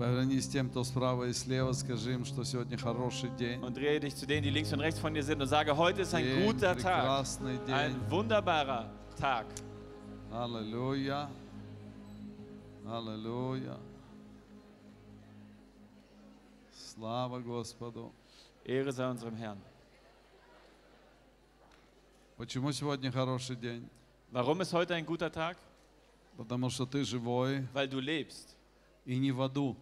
Повернись тем, кто справа и слева, скажи им, что сегодня хороший день. Und drehe dich zu denen, die links und rechts von dir sind und sage, heute ist ein День, guter Tag. день. Ein wunderbarer Tag. Аллилуйя. Аллилуйя. Слава Господу. Ehre sei unserem Herrn. Почему сегодня хороший день? Warum ist heute ein guter Tag? Потому что ты живой Weil du lebst и не в аду.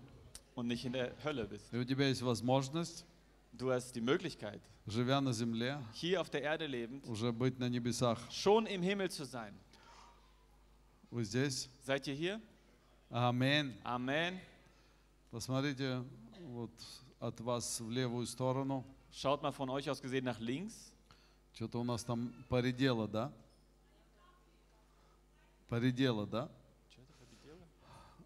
Und nicht in der Hölle bist. И у тебя есть возможность, Du hast die Möglichkeit, живя на земле, hier auf der Erde lebend, уже быть на небесах. schon im Himmel zu sein. Вы здесь? Seid ihr hier? Аминь. Amen. Посмотрите вот от вас в левую сторону. Schaut mal von euch aus gesehen nach links. Что-то у нас там поредело, да? Поредело, да?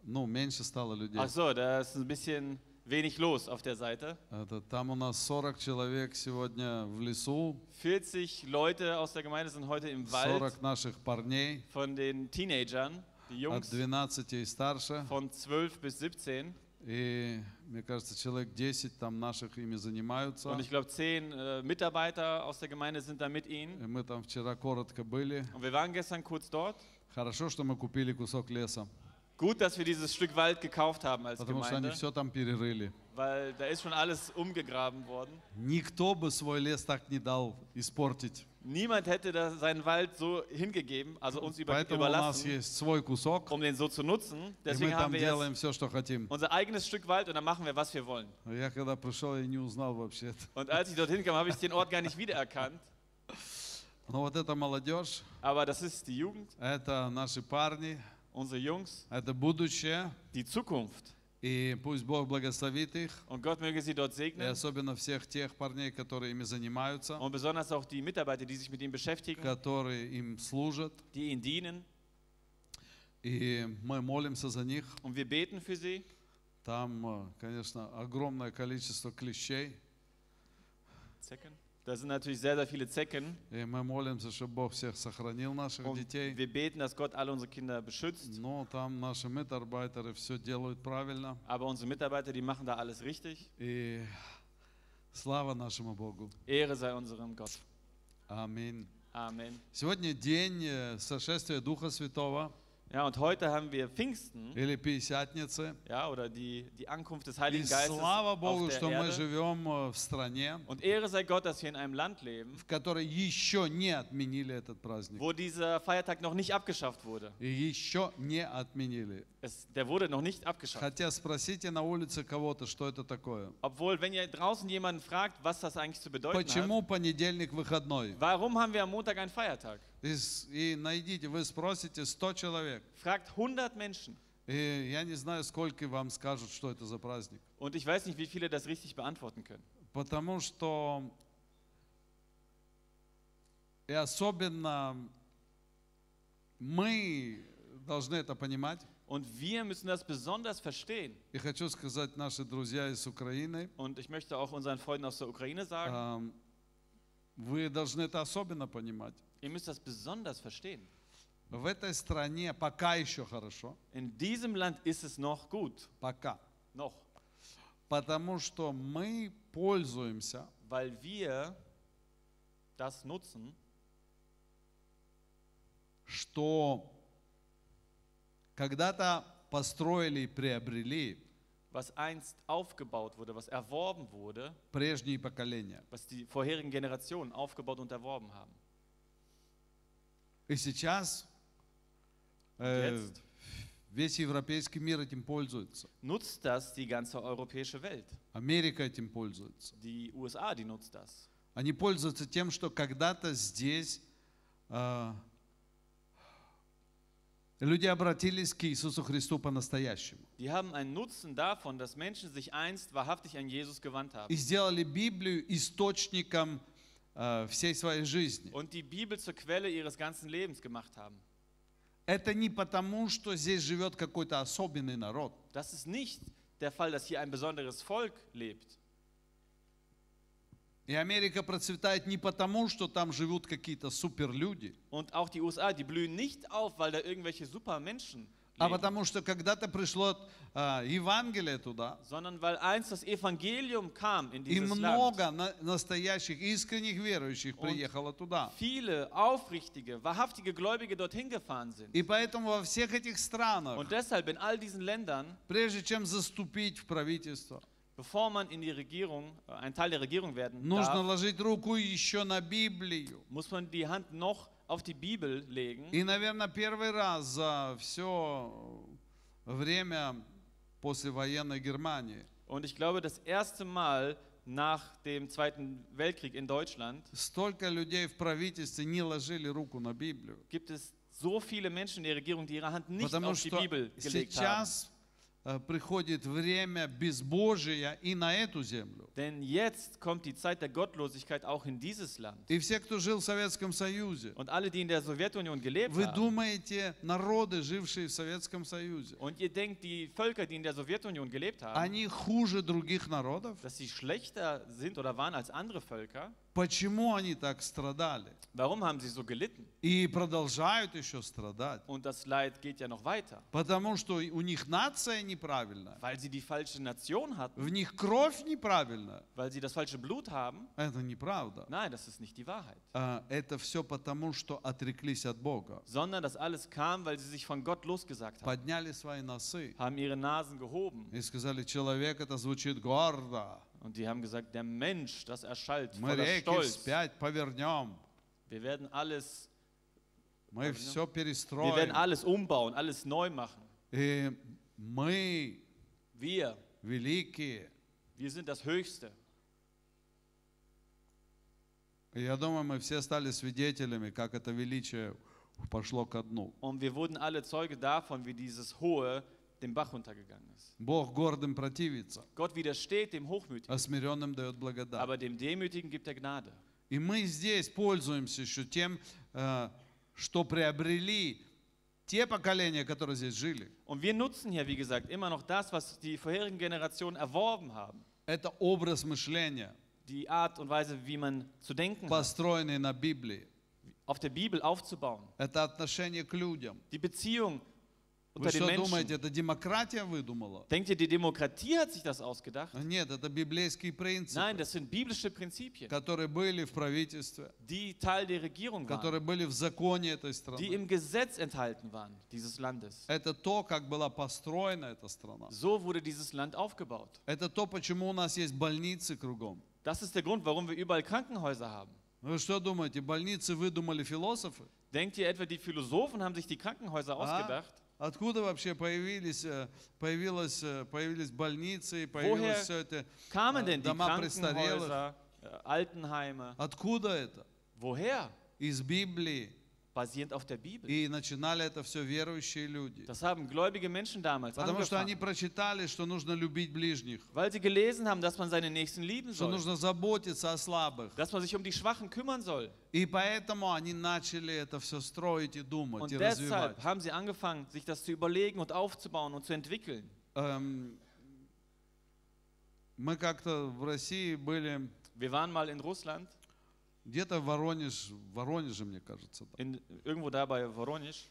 Ну, меньше стало людей. Ach so, da ist ein bisschen wenig los auf der Seite. Это, там у нас 40 человек сегодня в лесу, 40 Leute aus der Gemeinde sind heute im Wald 40 наших парней von den Teenagern, die от Jungs 12 и старше. von 12 bis 17. И, мне кажется, человек 10 там наших ими занимаются. Und ich glaube, 10 äh, Mitarbeiter aus der Gemeinde sind da mit ihnen. И мы там вчера коротко были. Und wir waren gestern kurz dort. Хорошо, что мы купили кусок леса, Gut, dass wir dieses Stück Wald gekauft haben als потому что они Gemeinde, все там перерыли. weil da ist schon alles umgegraben worden. Никто бы свой лес так не дал испортить. Niemand hätte da seinen Wald so hingegeben, also uns über, Поэтому у нас überlassen, есть свой кусок, um den so zu nutzen. и мы Deswegen haben там wir делаем jetzt все, что хотим. unser eigenes Stück Wald und dann machen wir, was wir wollen. Я когда пришел, я не узнал вообще. Und als ich dorthin kam, habe ich den Ort gar nicht wiedererkannt. Но вот эта молодежь, Aber das ist die Jugend, это наши парни, unsere Jungs, это будущее. die Zukunft. И пусть Бог благословит их, Und Gott möge sie dort и segnen. особенно всех тех парней, которые ими занимаются, Und besonders auch die Mitarbeiter, die sich mit ihm beschäftigen, которые им служат. die ihnen dienen. И мы молимся за них. Und wir beten für sie. Там, э, конечно, огромное количество клещей. Zecken. Da sind natürlich sehr, sehr viele Zecken. И мы молимся, чтобы Бог всех сохранил наших Und детей. wir beten, dass Gott alle unsere Kinder beschützt. Но там наши метарбайтеры все делают правильно. Aber unsere Mitarbeiter, die machen da alles richtig. И слава нашему Богу. Ehre sei unserem Gott. Аминь. Amen. Сегодня день э, сошествия Духа Святого Ja, und heute haben wir Pfingsten, или Пятидесятницы. ja, oder die, die Ankunft des И Heiligen Geistes слава auf Богу, der что мы Erde. живем э, в стране, Und Ehre sei Gott, dass wir in einem Land leben, в которой еще не отменили этот праздник. wo dieser Feiertag noch nicht abgeschafft wurde. И еще не отменили. Es, der wurde noch nicht abgeschafft. Хотя спросите на улице кого-то, что это такое. Obwohl, wenn ihr draußen jemanden fragt, was das eigentlich zu bedeuten hat, Почему понедельник выходной? warum haben wir am Montag einen Feiertag? И, найдите, вы спросите 100 человек. Fragt 100 Menschen. И я не знаю, сколько вам скажут, что это за праздник. Und ich weiß nicht, wie viele das richtig beantworten können. Потому что и особенно мы должны это понимать. Und wir müssen das besonders verstehen. И хочу сказать наши друзья из Украины, Und ich möchte auch unseren Freunden aus der Ukraine sagen, вы должны это особенно понимать. ihr müsst das besonders verstehen. В этой стране пока еще хорошо, In diesem Land ist es noch gut. пока. Noch. Потому что мы пользуемся Weil wir das nutzen, что когда-то построили и приобрели was einst aufgebaut wurde, was erworben wurde, прежние поколения. was die vorherigen Generationen aufgebaut und erworben haben. И сейчас Jetzt весь европейский мир этим пользуется. nutzt das die ganze europäische Welt. Америка этим пользуется. Die USA, die nutzt das. Они пользуются тем, что когда-то здесь э, люди обратились к Иисусу Христу по-настоящему. Die haben einen Nutzen davon, dass Menschen sich einst wahrhaftig an Jesus gewandt haben И сделали Библию источником всей своей жизни. und die Bibel zur Quelle ihres ganzen Lebens gemacht haben. Это не потому, что здесь живет какой-то особенный народ. Das ist nicht der Fall, dass hier ein besonderes Volk lebt. И Америка процветает не потому, что там живут какие-то суперлюди, Und auch die USA, die blühen nicht auf, weil da irgendwelche Supermenschen а потому что когда-то пришло а, Евангелие туда, sondern weil einst das Evangelium kam in и dieses Land. много на- настоящих, искренних верующих приехало туда. Viele aufrichtige, wahrhaftige Gläubige dorthin gefahren sind. И поэтому во всех этих странах, Und deshalb in all diesen Ländern, прежде чем заступить в правительство, bevor man in die Regierung, äh, ein Teil der Regierung werden нужно darf, ложить руку еще на Библию. muss man die Hand noch auf die Bibel legen. И, наверное, первый раз за все время послевоенной Германии Und ich glaube, das erste Mal nach dem Zweiten Weltkrieg in Deutschland столько людей в правительстве не ложили руку на Библию. gibt es so viele Menschen in der Regierung, die ihre Hand nicht Потому auf die Bibel gelegt haben. сейчас э, приходит время безбожия и на эту землю. Denn jetzt kommt die Zeit der Gottlosigkeit auch in dieses Land. И все, кто жил в Советском Союзе, Und alle, die in der Sowjetunion gelebt вы haben, думаете, народы, жившие в Советском Союзе, und ihr denkt, die Völker, die in der Sowjetunion gelebt haben, они хуже других народов? dass sie schlechter sind oder waren als andere Völker, Почему они так страдали? warum haben sie so gelitten? И продолжают еще страдать. Und das Leid geht ja noch weiter, Потому что у них нация неправильная, weil sie die falsche Nation hatten, в них кровь неправильная. weil sie das falsche Blut haben. Это неправда. Nein, das ist nicht die Wahrheit. А, Это все потому, что отреклись от Бога. Sondern das alles kam, weil sie sich von Gott losgesagt haben, Подняли свои носы haben ihre Nasen gehoben и сказали, человек это звучит гордо. und die haben gesagt, der Mensch, das erschallt Мы voller реки Stolz. вспять повернем. Wir werden alles, Мы все wir werden перестроим. alles umbauen, alles neu machen. И мы Wir, великие. wir sind das Höchste. И я думаю, мы все стали свидетелями, как это величие пошло ко дну. Und wir wurden alle Zeuge davon, wie dieses Hohe den Bach runtergegangen ist. Бог гордым противится, Gott widersteht dem Hochmütigen, а смиренным дает благодать. aber dem Demütigen gibt er Gnade. И мы здесь пользуемся еще тем, э, что приобрели те поколения, которые здесь жили. Und wir nutzen hier, wie gesagt, immer noch das, was die vorherigen Generationen erworben haben. Это образ мышления, Die Art und Weise, wie man zu denken hat, построенный на Библии. auf der Bibel aufzubauen. Это отношение к людям. Die Beziehung Вы unter den что думаете, Menschen. это демократия выдумала? Denkt ihr, die Demokratie hat sich das ausgedacht? Нет, это библейские принципы, Nein, das sind biblische Prinzipien, которые были в правительстве, die Teil der Regierung waren, которые были в законе этой die страны. im Gesetz enthalten waren, dieses Landes. Это то, как была построена эта страна. So wurde dieses Land aufgebaut. Это то, почему у нас есть больницы кругом. Das ist der Grund, warum wir überall Krankenhäuser haben. Вы что думаете, больницы выдумали философы? Denkt ihr etwa, die Philosophen haben sich die Krankenhäuser А? ausgedacht? Откуда вообще появились, э, появилось, э, появились больницы, появилось все это? Kamen Äh, denn Doма престарелых. Äh, Altenheime? Откуда это? Woher? Из Библии. Basierend auf der Bibel. И начинали это все верующие люди. Das haben gläubige Menschen damals Потому что они angefangen, прочитали, что нужно любить ближних, weil sie gelesen haben, dass man seine Nächsten lieben что soll, нужно заботиться о слабых. dass man sich um die Schwachen kümmern soll. И поэтому они начали это все строить и думать, Und и развивать. deshalb haben sie angefangen, sich das zu überlegen und aufzubauen und zu entwickeln. Эм, Мы как-то в России были Wir waren mal in Russland, Где-то в Воронеж, в Воронеже, мне кажется. да. in, irgendwo da bei Voronezh.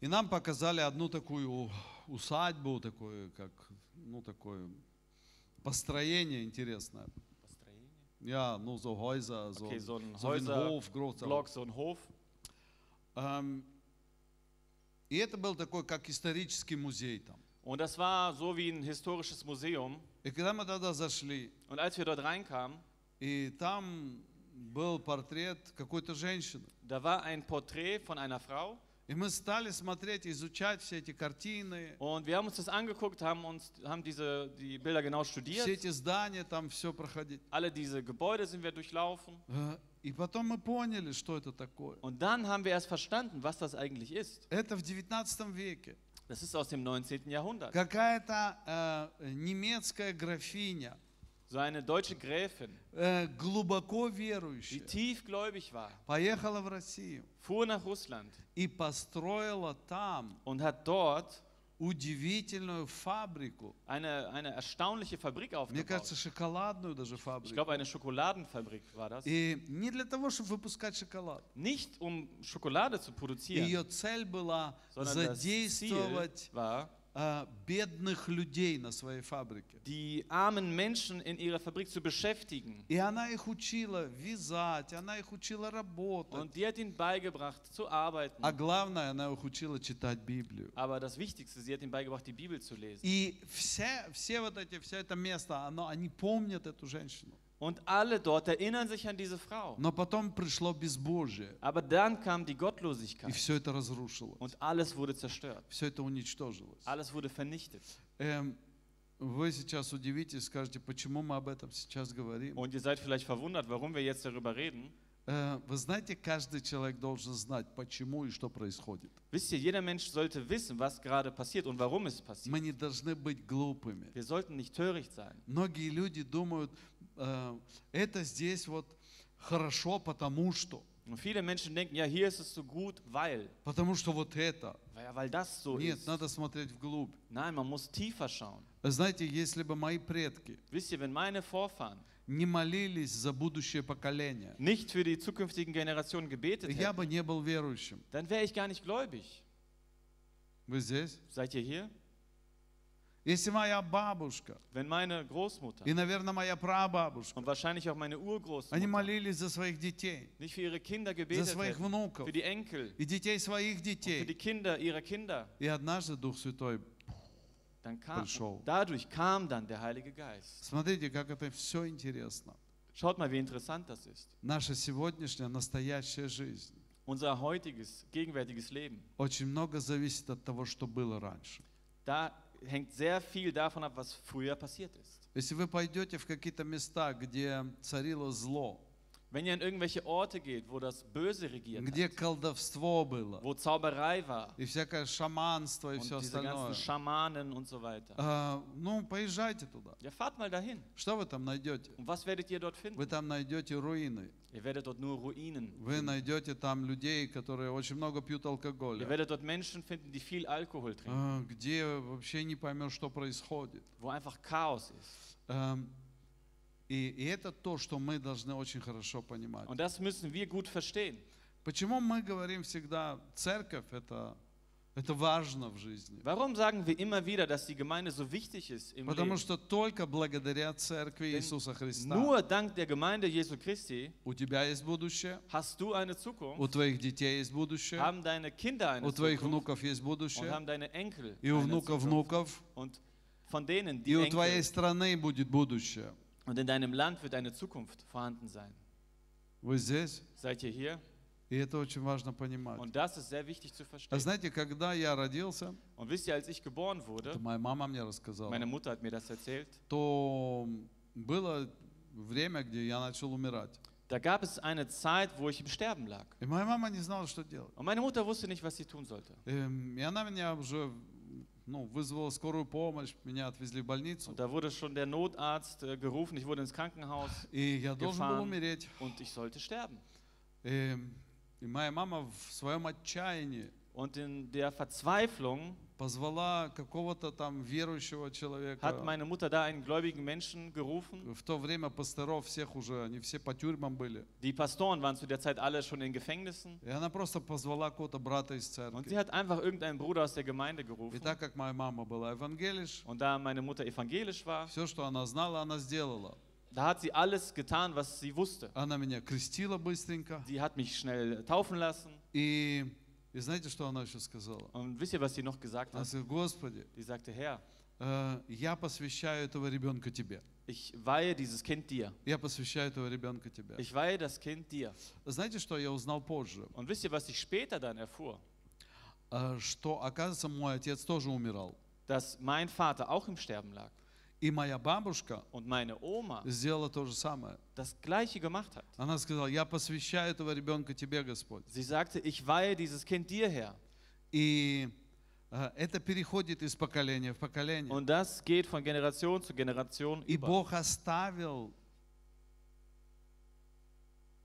И нам показали одну такую усадьбу, такое, как, ну, такое построение интересное. Ja, nur so Häuser, so, Okay, so ein so wie ein Häuser- Hof, großer Block, so ein Hof. И это был такой, как исторический музей там. Und das war so wie ein historisches Museum. И когда мы туда зашли, Und als wir dort reinkamen, и там был портрет какой-то женщины. da war ein Porträt von einer Frau. И мы стали смотреть, изучать все эти картины, Und wir haben uns das angeguckt, haben uns haben diese die Bilder genau все studiert. эти здания, там все проходить. Alle diese Gebäude sind wir durchlaufen. Э, И потом мы поняли, что это такое. Und dann haben wir erst verstanden, was das eigentlich ist. Это в 19 веке. Das ist aus dem 19. Jahrhundert. Какая-то э, немецкая графиня, So eine deutsche Gräfin, э, глубоко die верующая, tiefgläubig war, поехала в Россию fuhr nach Russland и построила там und hat dort удивительную фабрику. eine, eine erstaunliche Fabrik Мне aufgebaut. кажется, шоколадную даже Ich фабрику. glaube, eine Schokoladenfabrik war das. И не для того, чтобы выпускать шоколад. Nicht um Schokolade zu produzieren, Ее цель была задействовать war, а, бедных людей на своей фабрике. die armen Menschen in ihrer Fabrik zu beschäftigen. И она их учила вязать, она их учила работать. Und die hat ihnen beigebracht, zu arbeiten. А главное, она их учила читать Библию. Aber das Wichtigste, sie hat ihnen beigebracht, die Bibel zu lesen. И все, все вот эти, все это место, оно, они помнят эту женщину. Und alle dort erinnern sich an diese Frau. Но потом пришло безбожие, Aber dann kam die и Gottlosigkeit все это разрушилось. und alles wurde zerstört. Все это уничтожилось. Alles wurde vernichtet. Эм, вы сейчас удивитесь, скажете, почему мы об этом сейчас говорим. Und ihr seid vielleicht verwundert, warum wir jetzt darüber reden. Э, Вы знаете, каждый человек должен знать, почему и что происходит. Wisst ihr, jeder Mensch sollte wissen, was gerade passiert und warum es passiert. Мы не должны быть глупыми. Wir sollten nicht töricht sein. Многие люди думают, э, это здесь вот хорошо, потому что. Und viele Menschen denken, ja, hier ist es so gut, weil. Потому что вот это. Ja, weil das so Нет, ist. надо смотреть вглубь. Nein, man muss tiefer schauen. Знаете, если бы мои предки Wisst ihr, wenn meine Vorfahren не молились за будущее поколение, nicht für die zukünftigen Generationen gebetet я hätten, бы не был верующим. dann wäre ich gar nicht gläubig. Вы здесь? Seid ihr hier? Если моя бабушка Wenn meine Großmutter и, наверное, моя прабабушка, und wahrscheinlich auch meine они Urgroßmutter молились за своих детей, nicht für ihre Kinder за gebetet своих hätten, внуков für die Enkel, и детей своих für die детей. Kinder ihrer Kinder, И однажды Дух Святой, dann kam, Пришел. dadurch kam dann der Heilige Geist. смотрите, как это все интересно. Schaut mal, wie interessant das ist. Наша сегодняшняя настоящая жизнь Unser heutiges, gegenwärtiges Leben, очень много зависит от того, что было раньше. da hängt sehr viel davon ab, was früher passiert ist. Если вы пойдете в какие-то места, где царило зло, Wenn ihr an irgendwelche Orte geht, wo das Böse regiert где hat, колдовство было, wo Zauberei war и всякое шаманство и und все diese остальное, ganzen Schamanen und so weiter. а, ну, поезжайте туда. Ja, fahrt mal dahin. Что вы там найдете? Und was werdet ihr dort finden? Вы там найдете руины. Ihr werdet dort nur Ruinen. Вы найдете там людей, которые очень много пьют Ihr алкоголя. werdet dort Menschen finden, die viel Alkohol trinken, а, где вообще не поймешь, что происходит. wo einfach Chaos ist. И, и это то, что мы должны очень хорошо понимать. Und das müssen wir gut verstehen. Почему мы говорим всегда, церковь это, это важно в жизни? Warum sagen wir immer wieder, dass die Gemeinde so wichtig ist im Потому Leben? что только благодаря церкви Denn Иисуса Христа Nur dank der Gemeinde Jesu Christi у тебя есть будущее, hast du eine у Zukunft, твоих детей есть будущее, haben deine Kinder eine у твоих Zukunft внуков есть und будущее, haben deine Enkel и у внуков внуков, Und von denen, и die у твоей страны будет будущее. und in deinem Land wird eine Zukunft vorhanden sein. Вы здесь? Seid ihr hier? И это очень важно понимать. Und das ist sehr wichtig zu А verstehen. знаете, когда я родился, Und wisst ihr, als ich geboren wurde, это моя мама мне рассказала, meine Mutter hat mir das erzählt, то было время, где я начал умирать. da gab es eine Zeit, wo ich im Sterben lag. И моя мама не знала, что делать. Und meine Mutter wusste nicht, was sie tun sollte. Эм, И она меня уже ну, вызвала скорую помощь, меня отвезли в больницу. Und da wurde schon der Notarzt äh, gerufen, ich wurde ins Krankenhaus И я должен был gefahren умереть. und ich sollte sterben. Эм, И моя мама в своем отчаянии Und in der Verzweiflung позвала какого-то там верующего человека. hat meine Mutter da einen gläubigen Menschen gerufen. В то время пасторов всех уже, они все по тюрьмам были. Die Pastoren waren zu der Zeit alle schon in Gefängnissen. И она просто позвала какого-то брата из Und sie церкви. hat einfach irgendeinen Bruder aus der Gemeinde И gerufen. так как моя мама была евангелиш, Und da meine Mutter evangelisch war, все, что она знала, она сделала. da hat sie alles getan, was sie wusste. Она меня крестила быстренько. Sie hat mich schnell taufen lassen. И, и знаете, что она еще сказала? Und wisst ihr, was sie noch gesagt Она hat? сказала, Господи, Die sagte, Herr, э, я посвящаю этого ребенка тебе. ich weihe dieses Kind dir. Я посвящаю этого ребенка тебе. Ich weihe das Kind dir. Знаете, что я узнал позже? Und wisst ihr, was ich später dann erfuhr? Э, Что, оказывается, мой отец тоже умирал. Dass mein Vater auch im Sterben lag И моя бабушка und meine Oma сделала то же самое. das Gleiche gemacht hat. Она сказала, я посвящаю этого ребенка тебе, Господь. Sie sagte, ich weihe dieses Kind dir, Herr. И э, это переходит из поколения в поколение. Und das geht von Generation zu Generation И über. Бог оставил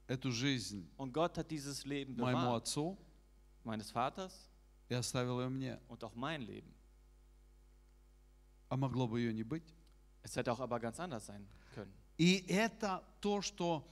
эту жизнь Und Gott hat dieses Leben моему bewahrt, отцу meines Vaters и оставил ее мне. und auch mein Leben. а могло бы ее не быть. Es hätte auch aber ganz anders sein können. И это то, что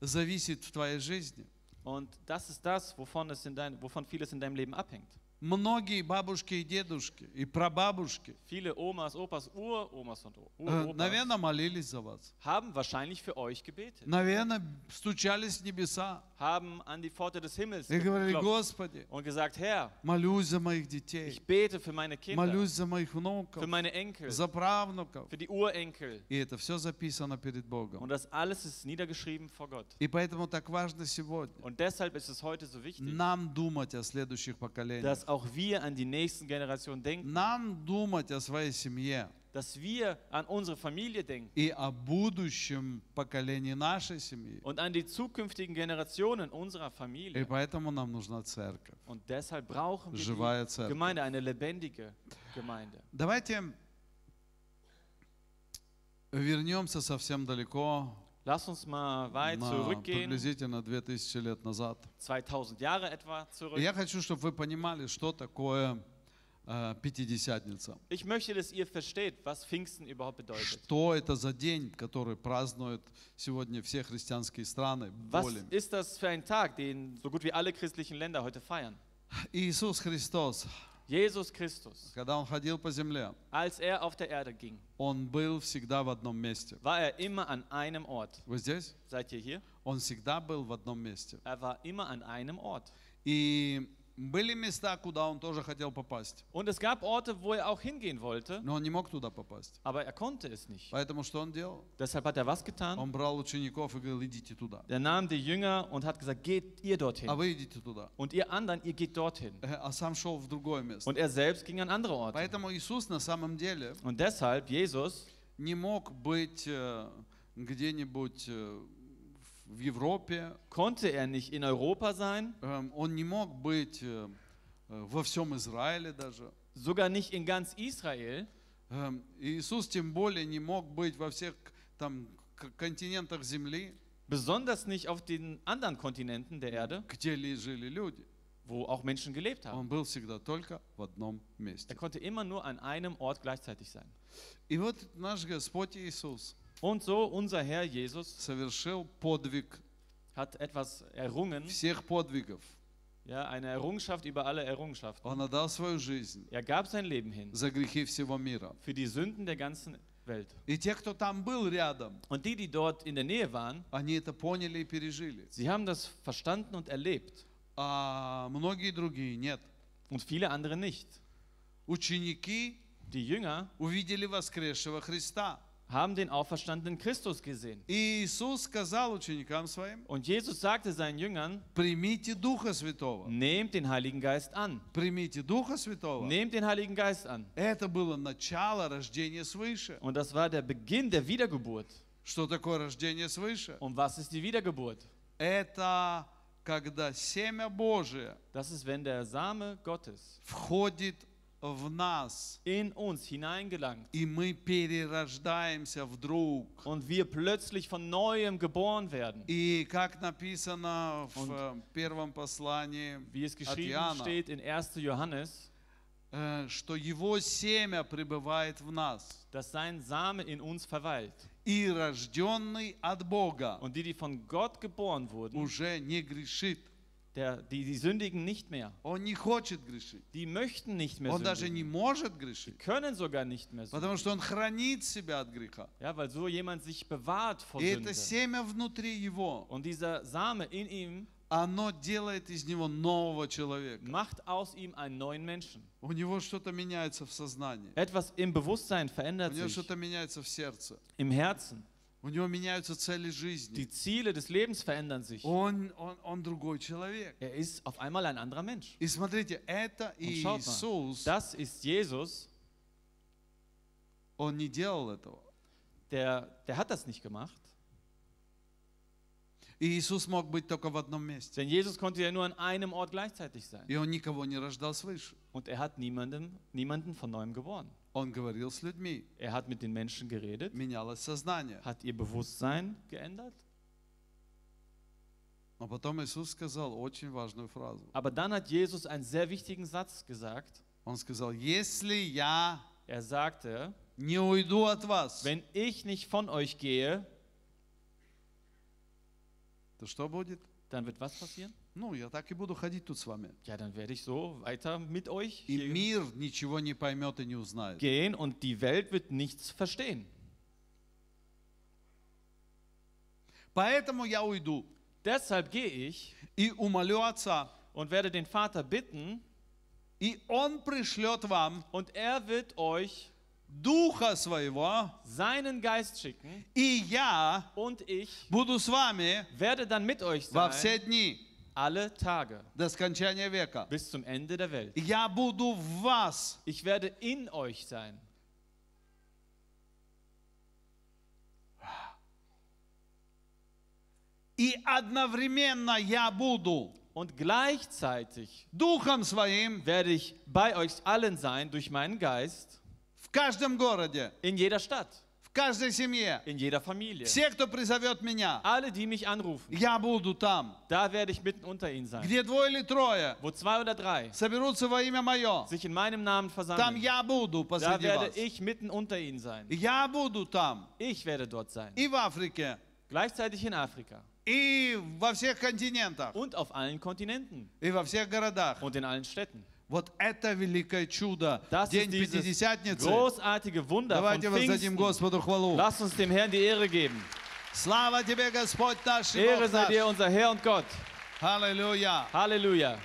зависит в твоей жизни. Und das ist das, wovon, es in dein, wovon vieles in deinem Leben abhängt. Многие бабушки и дедушки, и прабабушки, Viele Omas, Opas, Uromas und э, Uropas наверное, молились за вас. haben wahrscheinlich für euch gebetet, Наверное, стучались в небеса haben an die Pforte des Himmels и говорили, geklopft Господи, und gesagt, Herr, молюсь за моих детей, ich bete für meine Kinder, молюсь за моих für внуков, meine Enkel, за правнуков. für die Urenkel. И это все записано перед Und Богом. das alles ist niedergeschrieben vor Gott. И поэтому так важно сегодня Und deshalb ist es heute so wichtig, нам думать о следующих поколениях. dass auch wir an die nächsten Generationen denken, Нам думать о своей семье dass wir an unsere Familie denken и о будущем поколении нашей семьи. und an die zukünftigen Generationen unserer И Familie. поэтому нам нужна церковь, Und deshalb brauchen wir живая церковь. Gemeinde, eine lebendige Gemeinde. Давайте вернемся совсем далеко, Lass uns mal weit на zurückgehen, приблизительно 2000 лет назад. 2000 Jahre etwa zurück. я хочу, чтобы вы понимали, что такое э, Пятидесятница. Ich möchte, dass ihr versteht, was Pfingsten überhaupt bedeutet. Что это за день, который празднуют сегодня все христианские страны? Was более? ist das für ein Tag, den so gut wie alle christlichen Länder heute feiern? Иисус Христос, Jesus Christus, когда Он ходил по земле, als er auf der Erde ging, Он был всегда в одном месте. war er immer an einem Ort. Вы здесь? Seid ihr hier? Он всегда был в одном месте. Er war immer an einem Ort. И были места, куда Он тоже хотел попасть. Und es gab Orte, wo er auch hingehen wollte, Но Он не мог туда попасть. aber er konnte es nicht. Поэтому что Он делал? Deshalb hat er was getan? Он брал учеников и говорил, идите туда. Er nahm die Jünger und hat gesagt, geht ihr dorthin. А вы идите туда. Und ihr anderen, ihr geht dorthin. Э, А сам шел в другое место. Und er selbst ging an andere Orte. Поэтому Иисус на самом деле Und deshalb, Jesus не мог быть э, где-нибудь э, в Европе, konnte er nicht in Europa sein, эм, он не мог быть э, э, во всем Израиле даже. sogar nicht in ganz Israel. Эм, Иисус тем более не мог быть во всех там к- континентах Земли, Besonders nicht auf den anderen Kontinenten der Erde, где ли жили люди. wo auch Menschen gelebt haben. Он был всегда только в одном Er месте. konnte immer nur an einem Ort gleichzeitig sein. И вот наш Господь Иисус Und so unser Herr Jesus совершил подвиг hat etwas errungen, всех подвигов. ja, eine Errungenschaft über alle Errungenschaften. Он отдал свою жизнь Er gab sein Leben hin за грехи всего мира. für die Sünden der ganzen Welt. И те, кто там был рядом, Und die, die dort in der Nähe waren, они это поняли и пережили. sie haben das verstanden und erlebt А многие другие нет. und viele andere nicht. Ученики Die Jünger увидели воскресшего Христа. Haben den auferstandenen Christus gesehen. И Иисус сказал ученикам своим, Und Jesus sagte seinen Jüngern, примите Духа Святого. nehmt den Heiligen Geist an. Примите Духа Святого. Nehmt den Heiligen Geist an. Это было начало рождения свыше. Und das war der Beginn der Wiedergeburt. Что такое рождение свыше? Und was ist die Wiedergeburt? Это когда семя Божие Das ist, wenn der Same Gottes входит в нас, in uns hineingelangt и мы перерождаемся вдруг. und wir plötzlich von neuem geboren werden. И как написано в э, первом послании Wie es от geschrieben Иоанна, steht in 1. Johannes, э, что его семя пребывает в нас, dass sein Same in uns verweilt. и рожденный от Бога Und die, die von Gott geboren wurden, уже не грешит. Der, die, die sündigen nicht mehr. Он не хочет грешить. Die möchten nicht mehr Он даже не sündigen. может грешить, Können sogar nicht mehr потому sündigen. что он хранит себя от греха. Ja, weil so jemand sich bewahrt vor И это Sünde. семя внутри его, Und dieser Same in ihm оно делает из него нового человека. macht aus ihm einen neuen Menschen. У него что-то меняется в сознании. Etwas im Bewusstsein У verändert него sich, что-то меняется в сердце. im Herzen. У него меняются цели жизни. Die Ziele des Lebens verändern sich. Он, он, он другой человек. Er ist auf einmal ein anderer Mensch. И смотрите, это Und Иисус, mal, das ist Jesus, он не делал этого. der, der hat das nicht gemacht. И Иисус мог быть только в одном месте. Denn Jesus konnte ja nur an einem Ort gleichzeitig sein. И он никого не рождал свыше. Und er hat niemanden, niemanden von neuem geboren. Он говорил с людьми. Er hat mit den Menschen geredet, Менялось сознание. hat ihr Bewusstsein geändert. Но потом Иисус сказал очень важную фразу. Aber dann hat Jesus einen sehr wichtigen Satz gesagt. Он сказал, если я Er sagte, не уйду от вас, wenn ich nicht von euch gehe, то что будет? dann wird was passieren? Ну, я так и буду ходить тут с вами. Ja, dann werde ich so weiter mit euch И hier мир ничего не поймет и не узнает. gehen und die Welt wird nichts verstehen. Поэтому я уйду Deshalb gehe ich и умолю Отца, und werde den Vater bitten и Он пришлет вам und er wird euch Духа Своего, seinen Geist schicken и я und ich буду с вами werde dann mit euch во все sein дни alle Tage до скончания века. bis zum Ende der Welt. Я буду в вас. Ich werde in euch sein. И одновременно я буду Und gleichzeitig Духом Своим werde ich bei euch allen sein durch meinen Geist в каждом городе, in jeder Stadt, в каждой семье. in jeder Familie. Все, кто призовет меня, Alle, die mich anrufen, я буду там. da werde ich mitten unter ihnen sein. Где двое или трое Wo zwei oder drei соберутся во имя Мое, sich in meinem Namen там versammeln, я буду da посреди werde вас. ich mitten unter ihnen sein. Я буду там Ich werde dort sein. и в Африке, Gleichzeitig in Afrika и во всех континентах, und auf allen Kontinenten и во всех городах. und in allen Städten. Вот это великое чудо, Das День Пятидесятницы. großartige Wunder Давайте воздадим. Господу хвалу. Lasst uns dem Herrn die Ehre geben. Слава Тебе, Господь наш Ehre sei dir, unser Herr und Gott. Аллилуйя. Halleluja.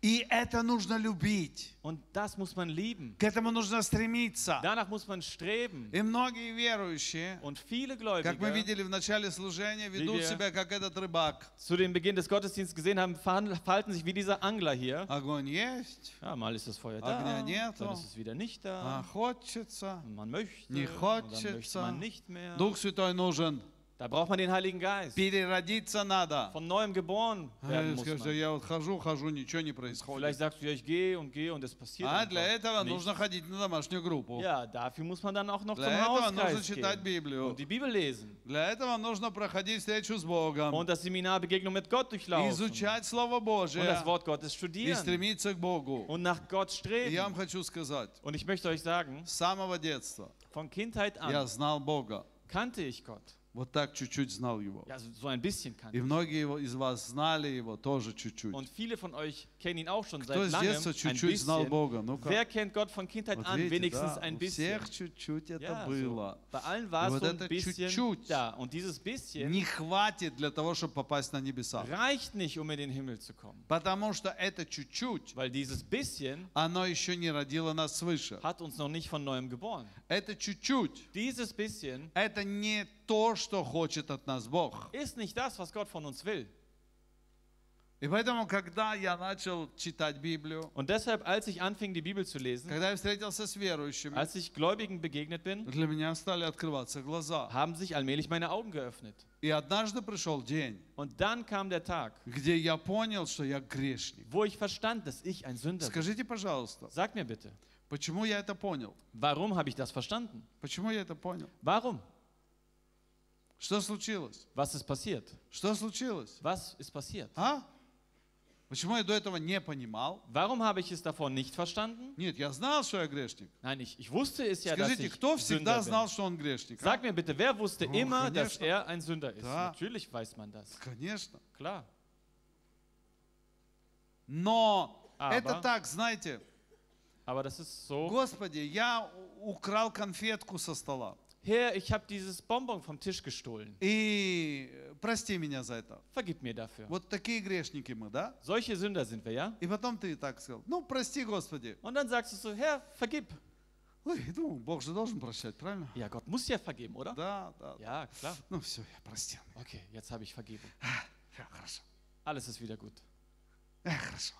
И это нужно любить. Und das muss man lieben. К этому нужно стремиться. Danach muss man streben. И многие верующие, Und viele как мы Gläubige, видели в начале служения, ведут себя как этот рыбак. zu dem Beginn des Gottesdienstes gesehen haben, verhalten sich wie dieser Angler hier. Огонь есть, Ja, mal ist das Feuer Огня da, нету. dann ist es wieder nicht а da. хочется. Und man möchte, Не und dann möchte хочется. man nicht mehr. Дух Святой нужен. Da braucht man den Heiligen Geist. Переродиться надо. Von neuem geboren werden Э, muss man. я вот хожу, хожу, ничего не происходит. Vielleicht sagst du, ja, ich gehe und gehe und es passiert А для этого nichts. нужно ходить на домашнюю группу. Ja, dafür muss man dann auch noch zum Для этого нужно читать gehen Библию. und die Bibel lesen Для этого нужно проходить встречу с Богом. und das Seminar Begegnung mit Gott durchlaufen Изучать Слово und Божие. das Wort Gottes И studieren стремиться к Богу. und nach Gott И я вам streben. хочу сказать, Und ich möchte euch sagen, с самого детства von Kindheit я an знал Бога. kannte ich Gott. Вот так чуть-чуть знал Его. Ja, so so ein bisschen kannte И многие из вас знали Его тоже чуть-чуть. Und viele von euch kennen ihn auch schon Кто seit из langem детства ein чуть-чуть знал bisschen. Бога? Ну-ка. Wer kennt Gott von Kindheit Вот an? видите, Wenigstens да, ein у bisschen. всех чуть-чуть это Ja, so. было. Bei allen war И es вот so ein это bisschen чуть-чуть da. Und dieses bisschen Не хватит для того, чтобы попасть на небеса. reicht nicht, um in den Himmel zu kommen. Потому что это чуть-чуть, Weil dieses bisschen оно еще не родило нас свыше. hat uns noch nicht von neuem geboren. Это чуть-чуть. Dieses bisschen Это не то, что хочет от нас Бог. ist nicht das, was Gott von uns will. И поэтому, когда я начал читать Библию, Und deshalb, als ich anfing, die Bibel zu lesen, когда я встретился с верующими, als ich Gläubigen begegnet bin, для меня стали открываться глаза. haben sich allmählich meine Augen geöffnet. И однажды пришел день, Und dann kam der Tag, где я понял, что я грешник. wo ich verstand, dass ich ein Sünder bin. Скажите, пожалуйста, Sag mir bitte, почему я это понял? warum habe ich das verstanden? Почему я это понял? Warum? Что случилось? Was ist passiert? Что случилось? Was ist passiert? А? Почему я до этого не понимал? Warum habe ich es davon nicht verstanden? Нет, я знал, что я грешник. Nein, ich, ich wusste es ja, dass Скажите, ich кто всегда Sünder знал, bin. что он грешник? а? Sag mir bitte, wer wusste Oh, immer, dass конечно. er ein Sünder ist? Da. Natürlich weiß man das. Конечно. Klar. Но А, это так, знаете, Aber das ist so. Господи, я украл конфетку со стола. Herr, ich habe dieses Bonbon vom Tisch gestohlen. И э, прости меня за это. Vergib mir dafür. Вот такие грешники мы, да? Solche Sünder sind wir, ja? И потом ты так сказал, ну прости, Господи. Und dann sagst du so, Herr, vergib. Ой, ну, Бог же должен прощать, правильно? Ja, Gott muss ja vergeben, oder? Да, да. Ja, klar. Ну все, я простил. Okay, jetzt habe ich Vergebung. Всё, хорошо. Alles ist wieder gut. Э, хорошо.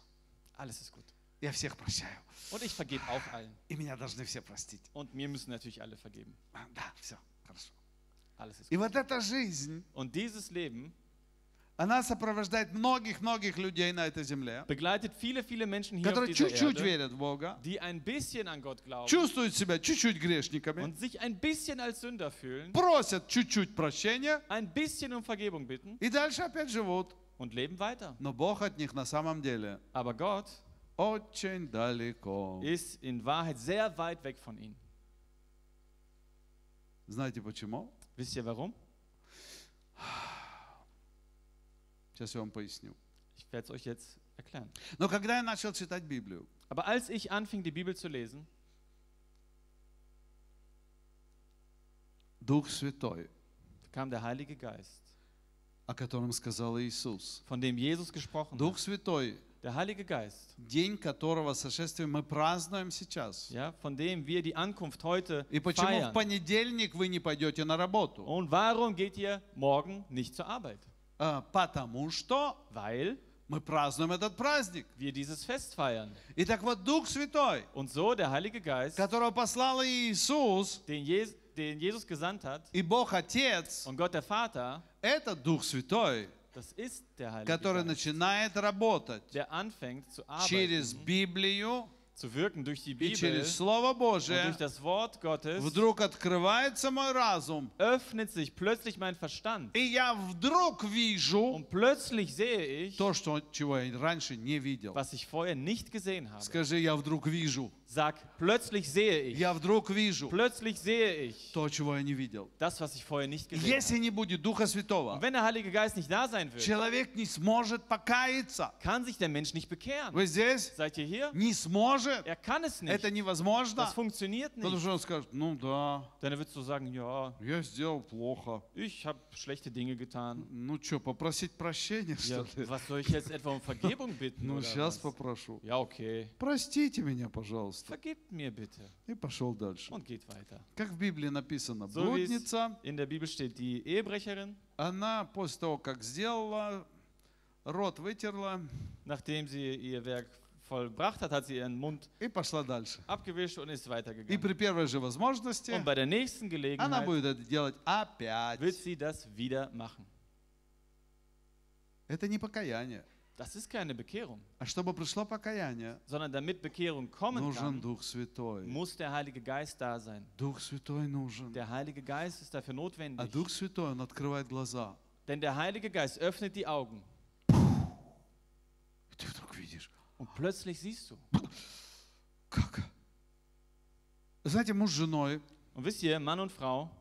Alles ist gut. Я всех прощаю. Und ich vergebe auch allen. И меня должны все простить. Und mir müssen natürlich alle vergeben. А, Да, все, хорошо. Alles ist И gut. вот эта жизнь, Und dieses Leben она сопровождает многих-многих людей на этой земле, begleitet viele, viele Menschen hier которые чуть-чуть верят в Бога, die ein bisschen an Gott glauben чувствуют себя чуть-чуть грешниками, und sich ein bisschen als Sünder fühlen, просят чуть-чуть прощения ein bisschen um Vergebung bitten и дальше опять живут. und leben weiter. Но Бог от них на самом деле Aber Gott очень далеко. ist in Wahrheit sehr weit weg von ihnen. Знаете почему? Wisst ihr warum? Сейчас я вам поясню. Ich werde es euch jetzt erklären. Но когда я начал читать Библию, Aber als ich anfing, die Bibel zu lesen, Дух Святой, kam der Heilige Geist, о котором сказал Иисус, von dem Jesus gesprochen Дух hat. Святой, Der Heilige Geist, день которого сошествия мы празднуем сейчас. ja, von dem wir die Ankunft heute И почему в feiern. понедельник вы не пойдете на работу? Und warum geht ihr morgen nicht zur Arbeit? А, Потому что Weil мы празднуем этот праздник. wir dieses Fest feiern. И так вот Дух Святой, Und so der Heilige Geist, которого послал Иисус, den, Jes den Jesus gesandt hat, и Бог Отец, und Gott der Vater, это Дух Святой, который начинает работать через Библию zu wirken durch die и Bibel через Слово und Божие. durch das Wort Gottes, Вдруг открывается мой разум, öffnet sich plötzlich mein Verstand. и я вдруг вижу Und plötzlich sehe ich, то, что, чего я раньше не видел. was ich vorher nicht gesehen habe. Скажи, я вдруг вижу. Sag, plötzlich sehe ich. Я вдруг вижу Plötzlich sehe ich то, чего я не видел. das, was ich vorher nicht gesehen Если habe. не будет Духа Святого, Und wenn der Heilige Geist nicht da sein wird, человек не сможет покаяться. kann sich der Mensch nicht bekehren. Вы здесь? Seid ihr hier? Не сможет. Er kann es nicht. Это невозможно. Das funktioniert Потому nicht. что он скажет, ну да, Dann wird so sagen, ja, я сделал плохо. ich habe schlechte Dinge getan. Ну что, попросить прощения, Ja, что ли? was soll ich jetzt etwa um Vergebung bitten? Ну, сейчас was? попрошу. Ja, okay. Простите меня, пожалуйста. Vergebt mir bitte. И пошел дальше. Und geht weiter. Как в Библии написано, So блудница, in der Bibel steht, die Ehebrecherin, она после того, как сделала, рот вытерла nachdem sie ihr Werk vollbracht hat, hat sie ihren Mund и пошла дальше. abgewischt und ist И weitergegangen. при первой же возможности Und bei der nächsten она Gelegenheit будет это делать опять. wird sie das wieder machen. Это не покаяние. Das ist keine Bekehrung, А чтобы пришло покаяние, sondern damit Bekehrung kommen нужен kann, Дух Святой. muss der Heilige Geist da sein. Дух Святой нужен. Der Heilige Geist ist dafür А notwendig. Дух Святой, Он открывает глаза. Denn der Heilige Geist öffnet die Augen И ты вдруг видишь, und plötzlich siehst du. как? Знаете, муж с женой, Und wisst ihr, Mann und Frau,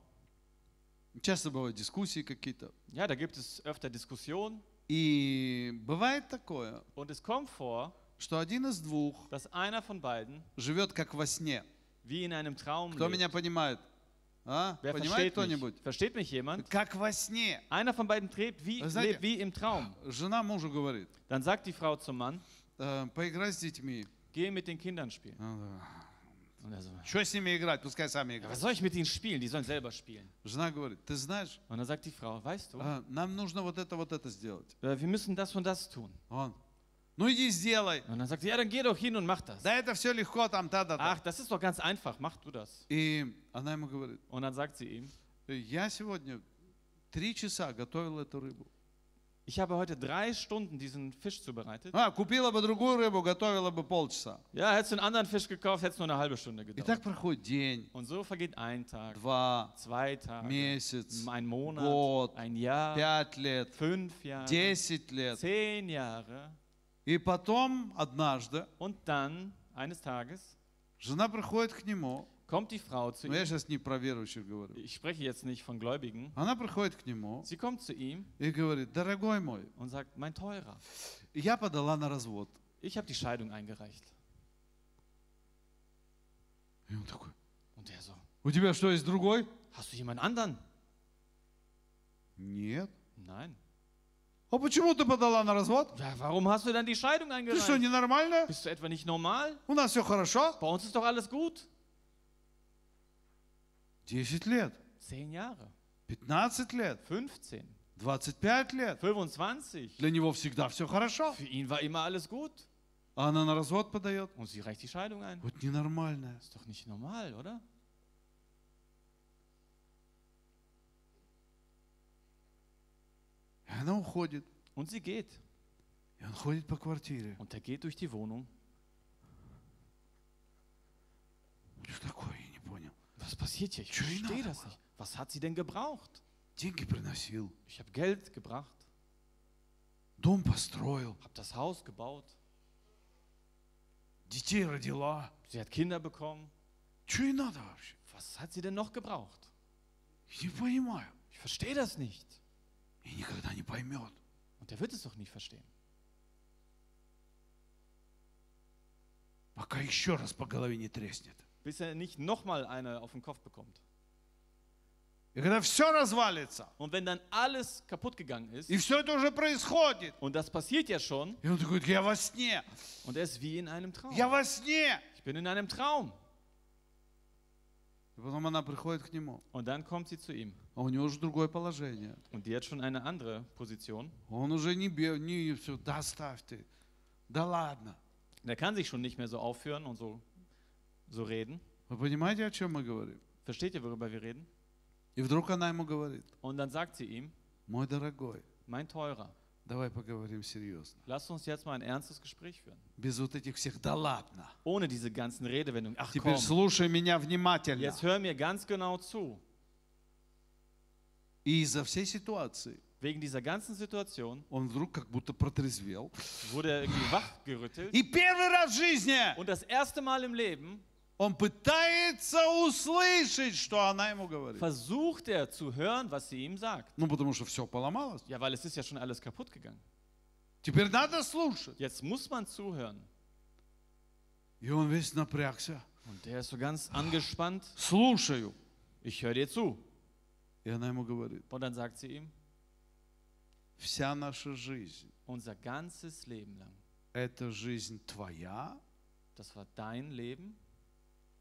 часто бывают дискуссии какие-то. ja, da gibt es öfter Diskussionen И бывает такое, und es kommt vor, что один из двух dass einer von beiden живет как во сне. wie in einem Traum Кто lebt. меня понимает? А? Wer Понимает кто-нибудь? Versteht mich jemand? Как во сне. Einer von beiden lebt wie, Вы знаете- lebt wie im Traum. Жена мужу говорит, Dann sagt die Frau zum Mann, «Э, поиграй с детьми. geh mit den Kindern spielen. «А, да». Er Что с ними играть? Пускай сами играют. was soll ich mit ihnen spielen? Die sollen selber spielen. Жена говорит, ты знаешь, Und dann sagt die Frau, weißt du, а, нам нужно вот это, вот это сделать. äh, wir müssen das und das tun. Он, ну иди сделай. Und dann sagt sie, ja, dann geh doch hin und mach das. Да это все легко, там та-та-та. Ach, das ist doch ganz einfach, mach du das. И она ему говорит, Und dann sagt sie ihm, я сегодня три часа готовил эту рыбу. ich habe heute drei Stunden diesen Fisch zubereitet. А, купила бы другую рыбу, готовила бы полчаса. Ja, hättest du einen anderen Fisch gekauft, hätte es nur eine halbe Stunde И так gedauert. проходит день, Und so vergeht ein Tag, два, zwei Tage, месяц, ein Monat, год, ein Jahr, пять лет, fünf Jahre, десять лет. zehn Jahre. И потом однажды Und dann, eines Tages, жена приходит к нему, kommt die Frau zu но я ihm. сейчас не про верующих говорю. Ich spreche jetzt nicht von Gläubigen. Она приходит к нему Sie kommt zu ihm и говорит, дорогой мой, und sagt, mein Teurer, я подала на развод. ich habe die Scheidung eingereicht. И он такой, Und er so, у тебя что, есть другой? hast du jemand anderen? Нет. Nein. А почему ты подала на развод? Ja, warum hast du dann die Scheidung Ты что, eingereicht? ненормальная? Bist du etwa nicht normal? У нас все хорошо. Bei uns ist doch alles gut. 10 лет, Zehn Jahre, 15 лет, 15, 25 лет. 25. Для него всегда все хорошо. Für ihn war immer alles gut. А она на развод подает. Und sie reicht die Scheidung ein. Вот ненормальная. Ist doch nicht normal, oder? И она уходит. Und sie geht. И он ходит по квартире. Und er geht durch die Wohnung. Что такое. Was passiert hier? Ich Schön verstehe das nicht. Was hat sie denn gebraucht? Деньги приносил. Ich habe Geld gebracht, Дом построил. habe das Haus gebaut. детей родила. Sie hat Kinder bekommen. Что ей надо вообще? Was hat sie denn noch gebraucht? Я не понимаю. Ich verstehe das nicht. И никогда не поймет. Und er wird es doch nie verstehen. Пока еще раз по голове не треснет. Bis er nicht nochmal eine auf den Kopf bekommt. И когда все развалится, Und wenn dann alles kaputt gegangen ist, и все это уже происходит, und das passiert ja schon, и он такой, я во сне, und er ist wie in einem Traum. я во сне. Ich bin in einem Traum. И потом она приходит к нему, Und dann kommt sie zu ihm. а у него уже другое положение. Und die hat schon eine andere Position. Он уже не бе, не все, да оставь ты, да ладно. Der kann sich schon nicht mehr so aufführen und so, so reden. Вы понимаете, о чем мы говорим? Versteht ihr, worüber wir reden? И вдруг она ему говорит, Und dann sagt sie ihm, мой дорогой, mein Teurer, давай поговорим серьезно. lass uns jetzt mal ein ernstes Gespräch führen. Без вот этих всех, да ладно. Ohne diese ganzen Redewendungen. Ach Теперь komm, слушай меня внимательно. jetzt hör mir ganz genau zu. И из-за всей ситуации Wegen dieser ganzen Situation он вдруг как будто протрезвел. wurde er irgendwie wachgerüttelt. И первый раз в жизни Und das erste Mal im Leben он пытается услышать, что она ему говорит. versucht er zu hören, was sie ihm sagt. Ну, потому что все поломалось. Ja, weil es ist ja schon alles kaputt gegangen. Теперь надо слушать. Jetzt muss man zuhören. И он весь напрягся. Und der ist so ganz angespannt. Слушаю. Ich höre dir zu. И она ему говорит, Und dann sagt sie ihm, вся наша жизнь, unser ganzes Leben lang, это жизнь твоя, das war dein Leben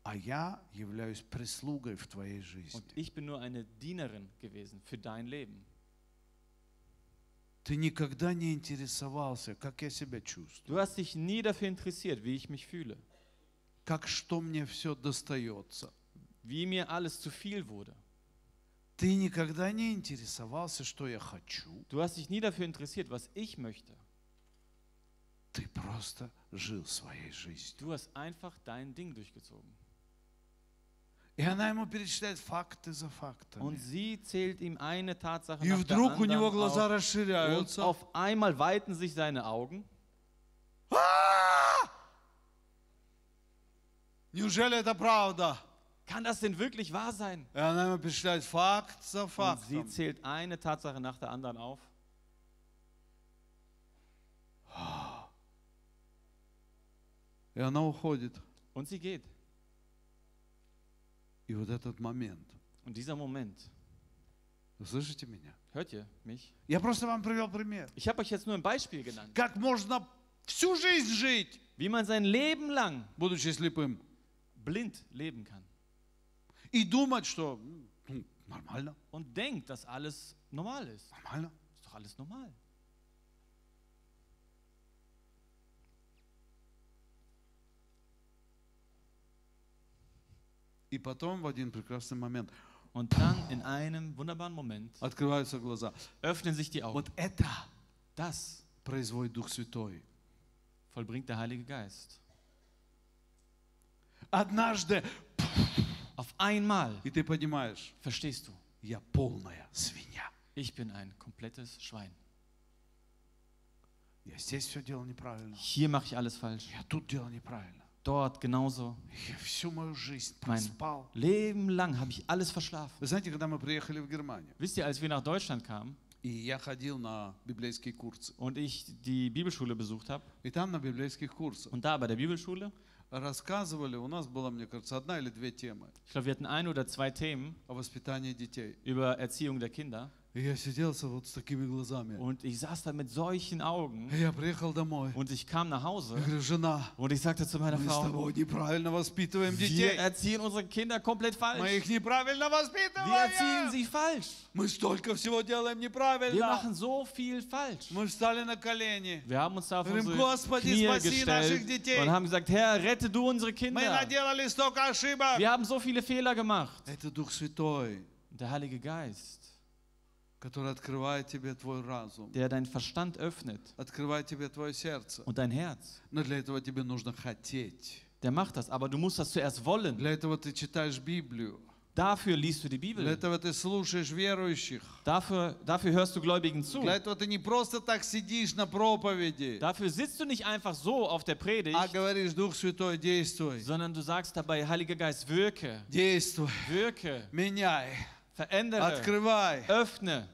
а я являюсь прислугой в твоей жизни. und ich bin nur eine Dienerin gewesen für dein Leben. Ты никогда не интересовался, как я себя чувствую, Du hast dich nie dafür interessiert, wie ich mich fühle, как что мне все достается. wie mir alles zu viel wurde. Ты никогда не интересовался, что я хочу. Du hast dich nie dafür interessiert, was ich möchte. Ты просто жил своей жизнью. Du hast einfach dein Ding durchgezogen. Und фактами. sie zählt ihm eine Tatsache И nach der вдруг у него anderen глаза auf. Und расширяются. auf einmal weiten sich seine Augen. А! Неужели это правда? Kann das denn wirklich wahr sein? И она ему перечисляет факт за Und sie фактом. zählt eine Tatsache nach der anderen auf. И она уходит. Und sie geht. И вот этот момент. Und dieser Moment, Вы слышите меня? hört ihr mich? Я просто вам привел пример. Ich habe euch jetzt nur ein Beispiel genannt, Как можно всю жизнь жить, wie man sein Leben lang будучи слепым, blind leben kann. и думать, что ну, нормально, Und denkt, dass alles normal ist. нормально. Ist doch alles normal. И потом в один прекрасный момент Und dann in einem wunderbaren Moment открываются глаза. öffnen sich die Augen. Вот это Das производит Дух Святой. vollbringt der Heilige Geist. Однажды, Auf einmal и ты понимаешь, verstehst du, я полная свинья. ich bin ein komplettes Schwein. Я здесь все делал неправильно. Hier mache ich alles falsch. Я тут делал неправильно. Dort genauso. Я всю мою жизнь Mein проспал. Leben lang habe ich alles verschlafen. Вы знаете, когда мы приехали в Германию, Wisst ihr, als wir nach Deutschland kamen и я ходил на библейские курсы, und ich die Bibelschule besucht habe, и там на библейских курсах und da bei der Bibelschule, рассказывали, у нас было, мне кажется, одна или две темы ich glaube, wir hatten ein oder zwei Themen о воспитании детей. über Erziehung der Kinder. Und ich saß da mit solchen Augen. Und ich kam nach Hause. Und ich sagte zu meiner Frau, wir erziehen unsere Kinder komplett falsch. Wir erziehen sie falsch. Wir machen so viel falsch. Wir haben uns da auf unsere Knie gestellt und haben gesagt, Herr, rette du unsere Kinder. Wir haben so viele Fehler gemacht. Der Heilige Geist der dein Verstand öffnet und dein Herz. Der macht das, aber du musst das zuerst wollen. Dafür liest du die Bibel. Dafür, dafür hörst du Gläubigen zu. Dafür sitzt du nicht einfach so auf der Predigt, sondern du sagst dabei, Heiliger Geist, wirke. Wirke. Verändere. Öffne.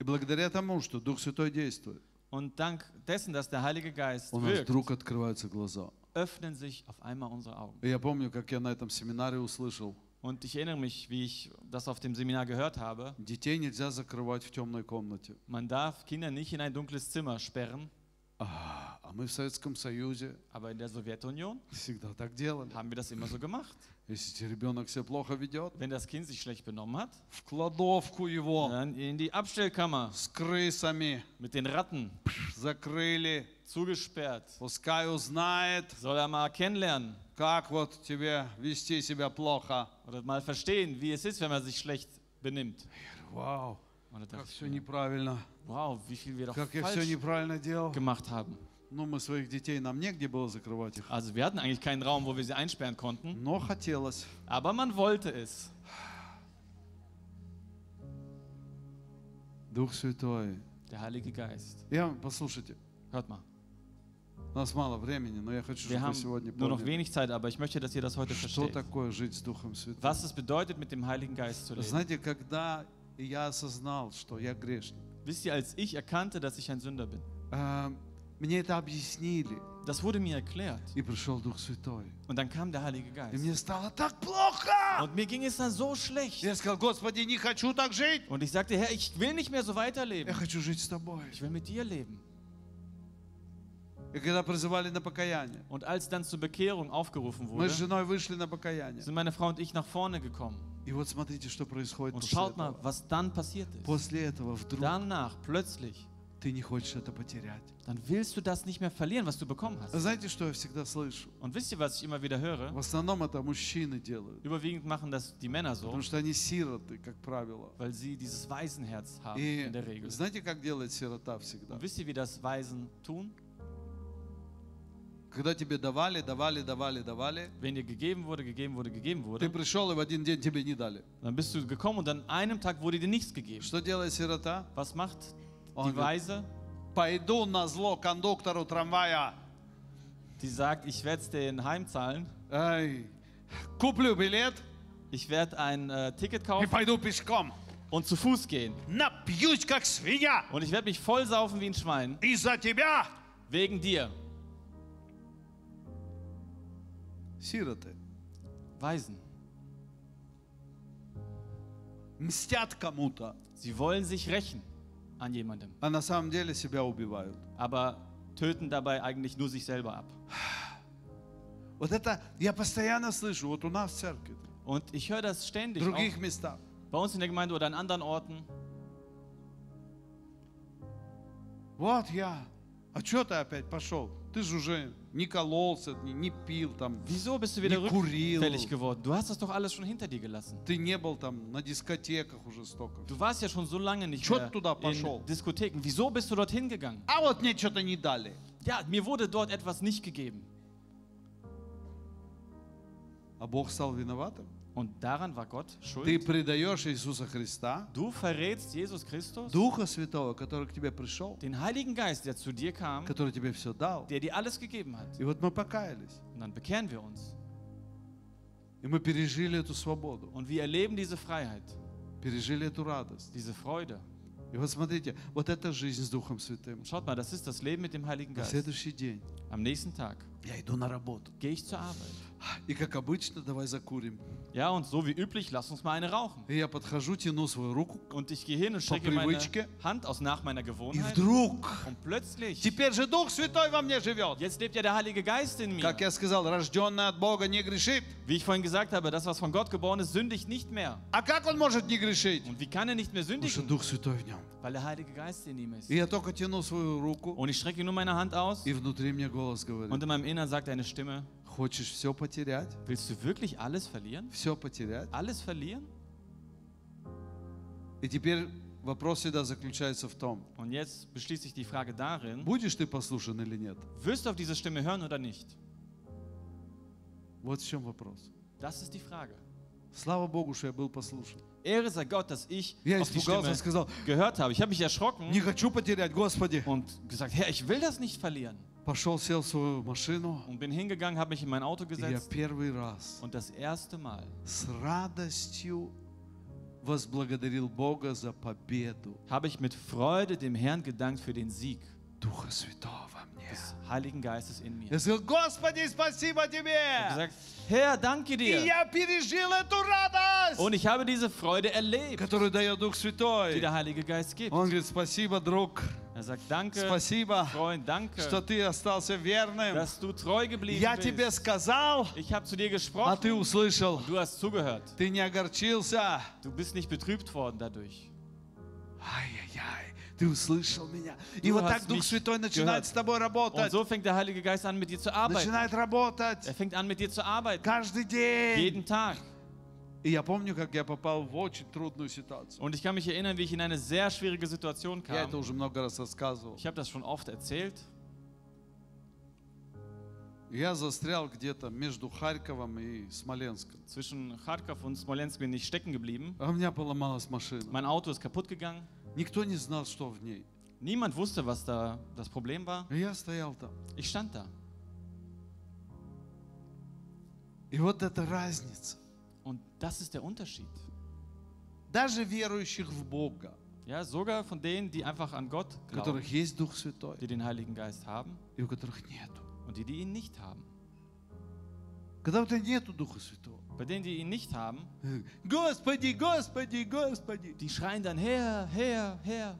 И благодаря тому, что Дух Святой действует, Und dank dessen, dass der Heilige Geist у нас wirkt, вдруг открываются глаза. öffnen sich auf einmal unsere Augen. И я помню, как я на этом семинаре услышал, Und ich erinnere mich, wie ich das auf dem Seminar gehört habe. детей нельзя закрывать в темной комнате. Man darf Kinder nicht in ein dunkles Zimmer sperren, А, а мы в Советском Союзе aber in der Sowjetunion всегда так делали. haben wir das immer so gemacht. Если ребенок себя плохо ведет, Wenn das Kind sich schlecht benommen hat, в кладовку его dann in die Abstellkammer с крысами mit den Ratten закрыли. zugesperrt. Пускай узнает, Soll er mal kennenlernen как вот тебе вести себя плохо. oder mal verstehen, wie es ist, wenn man sich schlecht benimmt. Вау, Und da как dachte ich все mir, неправильно, wow, wie viel wir doch как я все falsch неправильно делал. gemacht haben. Ну, мы своих детей, нам негде было закрывать их. Also wir hatten eigentlich keinen Raum, wo wir sie einsperren konnten, Но хотелось. aber man wollte es. Дух Святой. Der Heilige Geist. Я, послушайте, Hört mal, у нас мало времени, но я хочу, wir чтобы вы haben сегодня nur noch поняли, wenig Zeit, aber ich möchte, dass ihr das heute что versteht. такое жить с Духом Святым. Was es bedeutet, mit dem Heiligen Geist zu leben. Знаете, когда я осознал, что я грешник, Wisst ihr, als ich erkannte, dass ich ein Sünder bin, э, мне это объяснили, das wurde mir erklärt. и пришел Дух Святой. Und dann kam der Heilige И Geist. мне стало так плохо. Und mir ging es dann so schlecht. Я сказал, Господи, не хочу так жить. Und ich sagte, Herr, ich will nicht mehr so Я weiterleben. хочу жить с Тобой. Ich will mit dir leben. И когда призывали на покаяние, Und als dann zur Bekehrung aufgerufen мы с wurde, женой вышли на покаяние. sind meine Frau und ich nach vorne gekommen. И вот смотрите, что происходит Und после schaut mal, этого. was dann passiert ist. После этого вдруг Danach, plötzlich, ты не хочешь это потерять. dann willst du das nicht mehr verlieren, was du bekommen hast. Знаете, что я всегда слышу? Und wisst ihr, was ich immer wieder höre? В основном это мужчины делают. Überwiegend machen das die Männer so, Потому что они сироты, как правило. weil sie dieses Waisenherz haben И in der Regel. знаете, как делает сирота всегда? Und wisst ihr, wie das Waisen tun? Когда тебе давали, давали, давали, давали, Wenn dir gegeben wurde, gegeben wurde, gegeben ты wurde, пришел и в один день тебе не дали. dann bist du gekommen und an einem Tag wurde dir nichts gegeben. Что делает сирота? Was macht die говорит, Weise? пойду на зло кондуктору трамвая. Die sagt, ich werde es dir heimzahlen, Ай, куплю билет ich werde ein äh, Ticket и kaufen пойду пешком. und zu Fuß gehen. Напьюсь, как свинья. Und ich werde mich voll saufen wie ein Schwein, Из-за тебя. wegen dir. Сироты Weisen. мстят кому-то, Sie wollen sich rächen an jemandem, а на самом деле себя убивают. aber töten dabei eigentlich nur sich selber ab. Вот это я постоянно слышу, вот у нас в церкви, Und ich höre das в ständig, других auch местах. bei uns in der Gemeinde oder an anderen Orten. Вот я. А что ты опять пошел? Ты же уже не кололся, не, не пил там, Wieso bist du wieder не курил. rückfällig geworden? Du hast das doch alles schon hinter dir gelassen. Ты не был там на дискотеках уже столько. Du warst ja schon so lange nicht Чё mehr ты туда пошел? in Diskotheken. Wieso bist du dorthin gegangen? А вот мне что-то не дали. Ja, mir wurde dort etwas nicht gegeben. А Бог стал виноватым. Und daran war Gott Ты schuld. предаешь Иисуса Христа, Du verrätst Jesus Christus, Духа Святого, который к тебе пришел, den Heiligen Geist, der zu dir kam, который тебе все дал. der dir alles gegeben hat. И вот мы покаялись. Und dann bekehren wir uns. И мы пережили эту свободу, Und wir erleben diese Freiheit, пережили эту радость. diese Freude. И вот смотрите, вот это жизнь с Духом Святым. Schaut mal, das ist das Leben mit dem Heiligen На Geist. следующий день Am nächsten Tag я иду на работу. gehe ich zur Arbeit. И как обычно, давай закурим. Ja, und so wie üblich, lass uns mal eine rauchen. И я подхожу, тяну свою руку. Und ich gehe hin und strecke По meine привычке. Hand aus nach meiner И Gewohnheit. вдруг, Und plötzlich, теперь же Дух Святой во мне живет. jetzt lebt ja der Heilige Geist in mir. Как я сказал, рожденный от Бога не грешит. Wie ich vorhin gesagt habe, das, was von Gott geboren ist, sündigt nicht mehr. А как он может не грешить? Und wie kann er nicht mehr Потому что sündigen? Дух Святой в нем. Weil der Heilige Geist in ihm ist. И я только тяну свою руку, Und ich strecke nur meine Hand aus и внутри мне голос und говорит, in meinem Innern sagt eine Stimme, хочешь все потерять? willst du wirklich alles verlieren? Все потерять? Alles verlieren? И теперь вопрос всегда заключается в том, Und jetzt beschließt sich die Frage darin, будешь ты послушан или нет? wirst du auf diese Stimme hören oder nicht? Вот в чем вопрос. Das ist die Frage. Слава Богу, что я был послушан. Ehre sei Gott, dass ich Я auf die испугался, Stimme сказал, gehört habe. Ich habe mich erschrocken не хочу потерять, Господи. und gesagt, Herr, ich will das nicht verlieren. Пошел, сел в свою машину. Und bin hingegangen, habe mich in mein Auto И я gesetzt первый раз und das erste Mal с радостью возблагодарил Бога за победу habe ich mit Freude dem Herrn gedankt für den Sieg Духа Святого во мне. des Heiligen Geistes in mir. Я сказал, Господи, спасибо Ich habe Тебе! gesagt, Herr, danke И dir. я пережил эту радость, Und ich habe diese Freude erlebt, которую дает Дух die Святой. der Heilige Geist gibt. Он говорит, спасибо, друг, Er sagt, danke, спасибо, Freund, danke, что ты остался верным. dass du treu geblieben Я тебе bist. сказал, Ich habe zu dir а gesprochen, ты услышал. du hast zugehört. Ты не огорчился. Du bist nicht betrübt worden dadurch. Ай-яй-яй, Ты услышал меня. И Du вот hast так Дух Святой начинает gehört. с тобой Und работать. so fängt der Heilige Geist an, mit dir zu arbeiten. Начинает работать Er fängt an, mit dir zu arbeiten. каждый день. Jeden Tag. И я помню, как я попал в очень трудную ситуацию. Und ich kann mich erinnern, wie ich in eine sehr schwierige Situation Я это kam. уже много раз рассказывал. Ich habe das schon oft erzählt. Я застрял где-то между Харьковом и Смоленском. Zwischen Kharkov und Smolensk bin ich stecken geblieben. А у меня поломалась машина. Mein Auto ist kaputt gegangen. Никто не знал, что в ней. Niemand wusste, was da das Problem war. И я стоял там. Ich stand da. И вот эта разница. Und das ist der Unterschied. Даже верующих в Бога, Ja, sogar von denen, die einfach an Gott у glauben, которых есть Дух Святой, die den Heiligen Geist haben и у которых нету. und die, die ihn nicht haben. Когда у тебя нету Духа Святого, Bei denen, die ihn nicht haben, Господи, Господи, Господи, die schreien dann, Herr, Herr, Herr,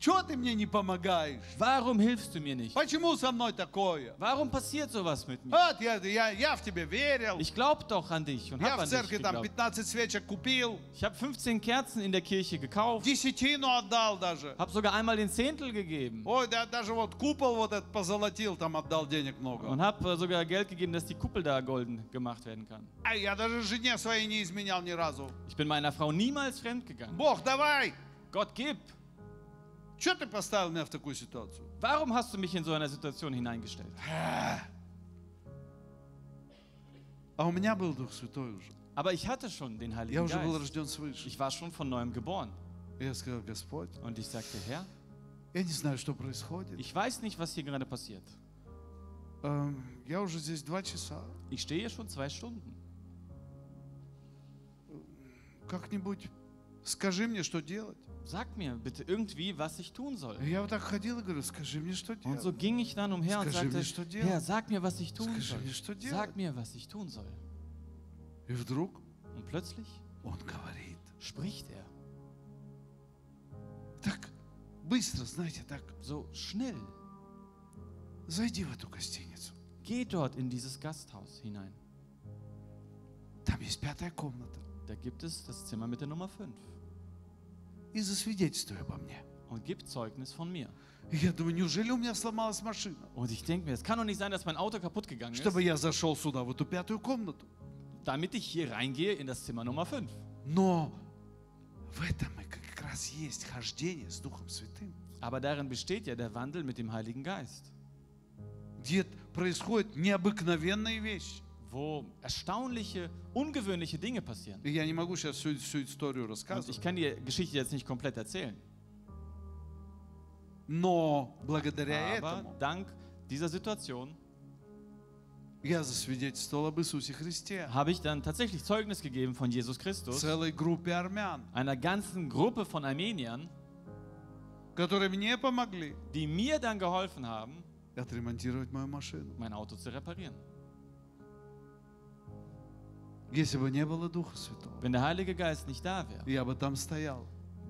чего ты мне не помогаешь? warum hilfst du mir nicht? Почему со мной такое? Warum passiert sowas mit mir? Вот, я, я, я в тебе верил. Ich glaube doch an dich und Я habe в an dich церкви там geglaubt. 15 свечек купил, Ich habe 15 Kerzen in der Kirche gekauft, десятину отдал даже. habe sogar einmal den Zehntel gegeben Ой, да, даже вот купол вот этот позолотил, там отдал денег много. und habe sogar Geld gegeben, dass die Kuppel da golden gemacht werden kann. А я даже жене своей не изменял ни разу. Ich bin meiner Frau niemals fremd gegangen. Бог, давай! Gott gib! Что ты поставил меня в такую ситуацию? Warum hast du mich in so eine Situation hineingestellt? А у меня был Дух Святой уже. Aber ich hatte schon den Я Heiligen уже был Geist. рожден свыше. Ich war schon von neuem geboren. И я сказал, Господь, Und ich sagte, Herr, я не знаю, что происходит. ich weiß nicht, was hier gerade passiert. Эм, Я уже здесь два часа. Ich stehe hier schon zwei Stunden. Как-нибудь скажи мне, что делать. Sag mir bitte irgendwie, was ich tun soll. И я вот так ходил и говорю, скажи мне, что Und so делать. ging ich dann umher und Скажи sagte, мне, что делать. Herr, sag mir, was ich tun Скажи soll. мне, что делать. Sag mir, was ich tun soll. И вдруг Und plötzlich он говорит. spricht er. Так быстро, знаете, так. So schnell. Зайди в эту гостиницу. Geh dort in dieses Gasthaus hinein. Там есть пятая комната. Da gibt es das Zimmer mit der Nummer 5. И засвидетельствуй обо мне. Und gib Zeugnis von mir. Я думаю, неужели у меня сломалась машина? Und ich denke mir, es kann doch nicht sein, dass mein Auto kaputt gegangen ist, Чтобы я зашел сюда, в эту пятую комнату. damit ich hier reingehe in das Zimmer Nummer 5. Но в этом и как раз есть хождение с Духом Святым. Aber darin besteht ja der Wandel mit dem Heiligen Geist, Где происходят необыкновенные вещи. wo erstaunliche, ungewöhnliche Dinge passieren. И я не могу сейчас всю, всю историю Und рассказывать. ich kann die Geschichte jetzt nicht komplett erzählen. Но благодаря Aber этому dank dieser Situation я засвидетельствовал об Иисусе Христе. habe ich dann tatsächlich Zeugnis gegeben von Jesus Christus, Целой группе армян, einer ganzen Gruppe von Armeniern, которые мне помогли die mir dann geholfen haben, отремонтировать мою машину. mein Auto zu reparieren. Wenn der Heilige Geist nicht da wäre,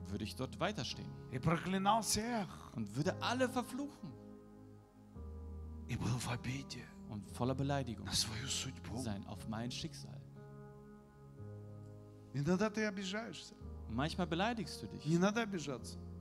würde ich dort weiterstehen. Und würde alle verfluchen. Und voller Beleidigung sein auf mein Schicksal. Manchmal beleidigst du dich.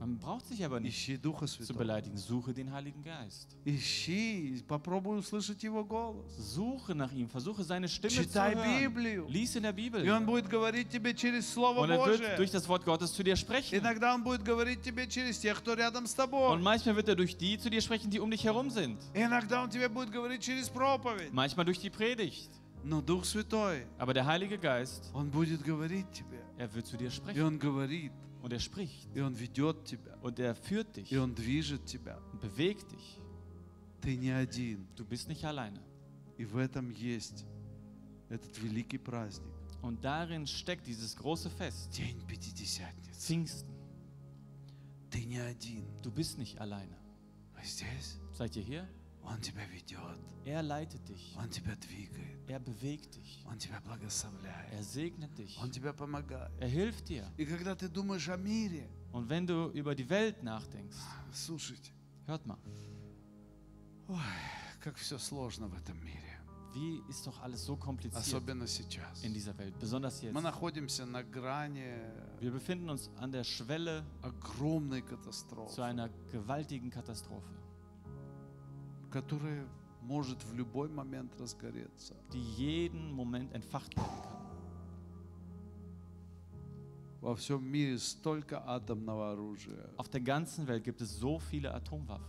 Не надо обижаться. Man braucht sich aber nicht Ищи Духа zu Святого. beleidigen. Suche den Heiligen Geist. Ищи, попробуй услышать Его голос. Suche nach ihm. Versuche seine Stimme zu Читай hören. Библию. Lies in der Bibel. И Он будет говорить тебе через Слово Und er wird Божие. durch das Wort Gottes zu dir sprechen. Иногда Он будет говорить тебе через тех, кто рядом с Und тобой. manchmal wird er durch die zu dir sprechen, die um dich herum sind. Иногда Он тебе будет говорить через проповедь. Manchmal durch die Predigt. Но Дух Святой, Aber der Heilige Geist, Он будет говорить тебе. er wird zu dir И sprechen. Он говорит, Und er spricht. и Он ведет тебя, Und er führt dich и Он движет тебя. und bewegt dich. Ты не один. Du bist nicht alleine. И в этом есть этот великий праздник. Und darin steckt dieses große Fest. День Пятидесятницы. Pfingsten. Ты не один. Du bist nicht alleine. Вы здесь? Seid ihr hier? Er leitet dich. Er bewegt dich. Er segnet dich. Er hilft dir. Und wenn du über die Welt nachdenkst, hört mal. Wie ist doch alles so kompliziert in dieser Welt, besonders jetzt. Wir befinden uns an der Schwelle zu einer gewaltigen Katastrophe. Которая может в любой момент разгореться. die jeden Moment entfacht werden kann. Во всем мире столько атомного оружия, Auf der ganzen Welt gibt es so viele Atomwaffen,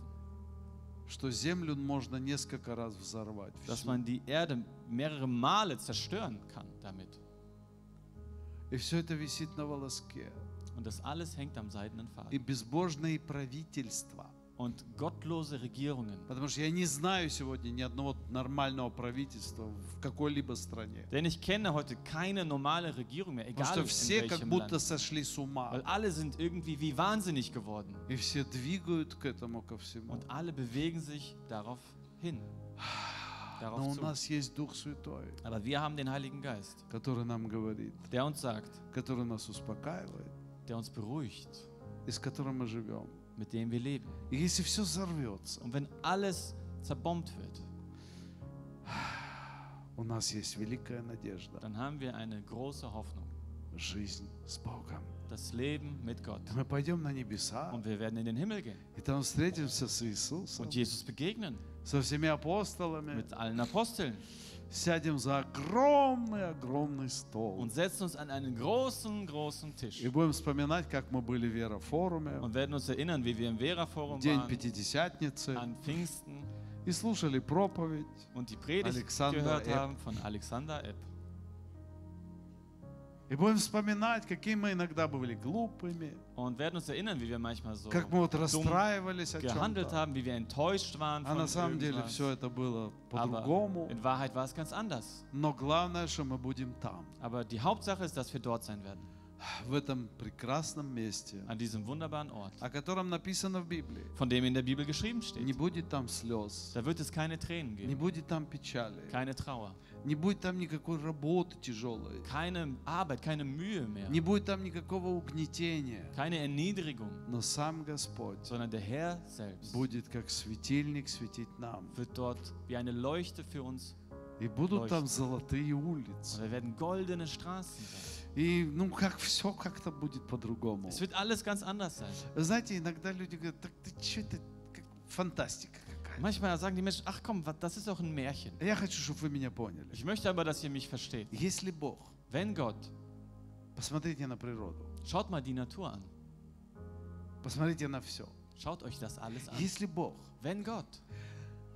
что Землю можно несколько раз взорвать. dass man die Erde mehrere Male zerstören kann damit. И все это висит на волоске. Und das alles hängt am seidenen И Faden. безбожные правительства. Und gottlose Regierungen. Потому что я не знаю сегодня ни одного нормального правительства в какой-либо стране. Denn ich kenne heute keine normale Regierung mehr, Потому egal что in все как welchem будто Land. сошли с ума. Weil alle sind irgendwie wie wahnsinnig geworden. И все двигают к этому ко всему. Und alle bewegen sich darauf hin. Но Darauf у zu. нас есть Дух Святой, Aber wir haben den Heiligen Geist, который нам говорит, der uns sagt, который нас успокаивает, der uns beruhigt, и с которым мы живем. mit dem wir leben. И если все взорвется, Und wenn alles zerbombt wird, у нас есть великая надежда, dann haben wir eine große Hoffnung. жизнь с Богом. Das Leben mit Gott. Мы пойдем на небеса, Und wir werden in den Himmel gehen и там встретимся с Иисусом, und Jesus begegnen со всеми апостолами, mit allen Aposteln Сядем за огромный-огромный стол und setzen uns an einen großen, großen Tisch и будем вспоминать, как мы были в Верофоруме, und werden uns erinnern, wie wir im Vera-Forum день waren, Пятидесятницы, an Pfingsten и слушали проповедь. und die Predigt Alexander gehört Epp. haben von Alexander Epp. И будем вспоминать, какие мы иногда были глупыми, Und werden uns erinnern, wie wir manchmal so как мы вот расстраивались о gehandelt чем-то. haben, wie wir enttäuscht waren А на самом деле irgendwas. все это было по-другому. in Wahrheit war es ganz anders. Но главное, что мы будем там, Aber die Hauptsache ist, dass wir dort sein werden, в этом прекрасном месте, an diesem wunderbaren Ort, о котором написано в Библии. von dem in der Bibel geschrieben Не steht. будет там слез, Da wird es keine Tränen не geben, будет там печали, keine Trauer, не будет там никакой работы тяжелой, keine Arbeit, keine Mühe mehr, не будет там никакого угнетения. keine Erniedrigung, Но сам Господь sondern der Herr selbst будет как светильник светить нам. wird dort wie eine Leuchte für uns И будут там Лойся. золотые und улицы. wir werden goldene Straßen sein. И ну как все как-то будет по-другому. Es wird alles ganz anders sein. Знаете, иногда люди говорят, так ты что это, фантастика. Manchmal sagen die Menschen, ach komm, wa- das ist doch ein Märchen. Я хочу, чтобы вы меня поняли. Ich möchte aber, dass ihr mich versteht. Если Бог, Wenn Gott, посмотрите на природу, schaut mal die Natur an, посмотрите на все. schaut euch das alles an. Если Бог Wenn Gott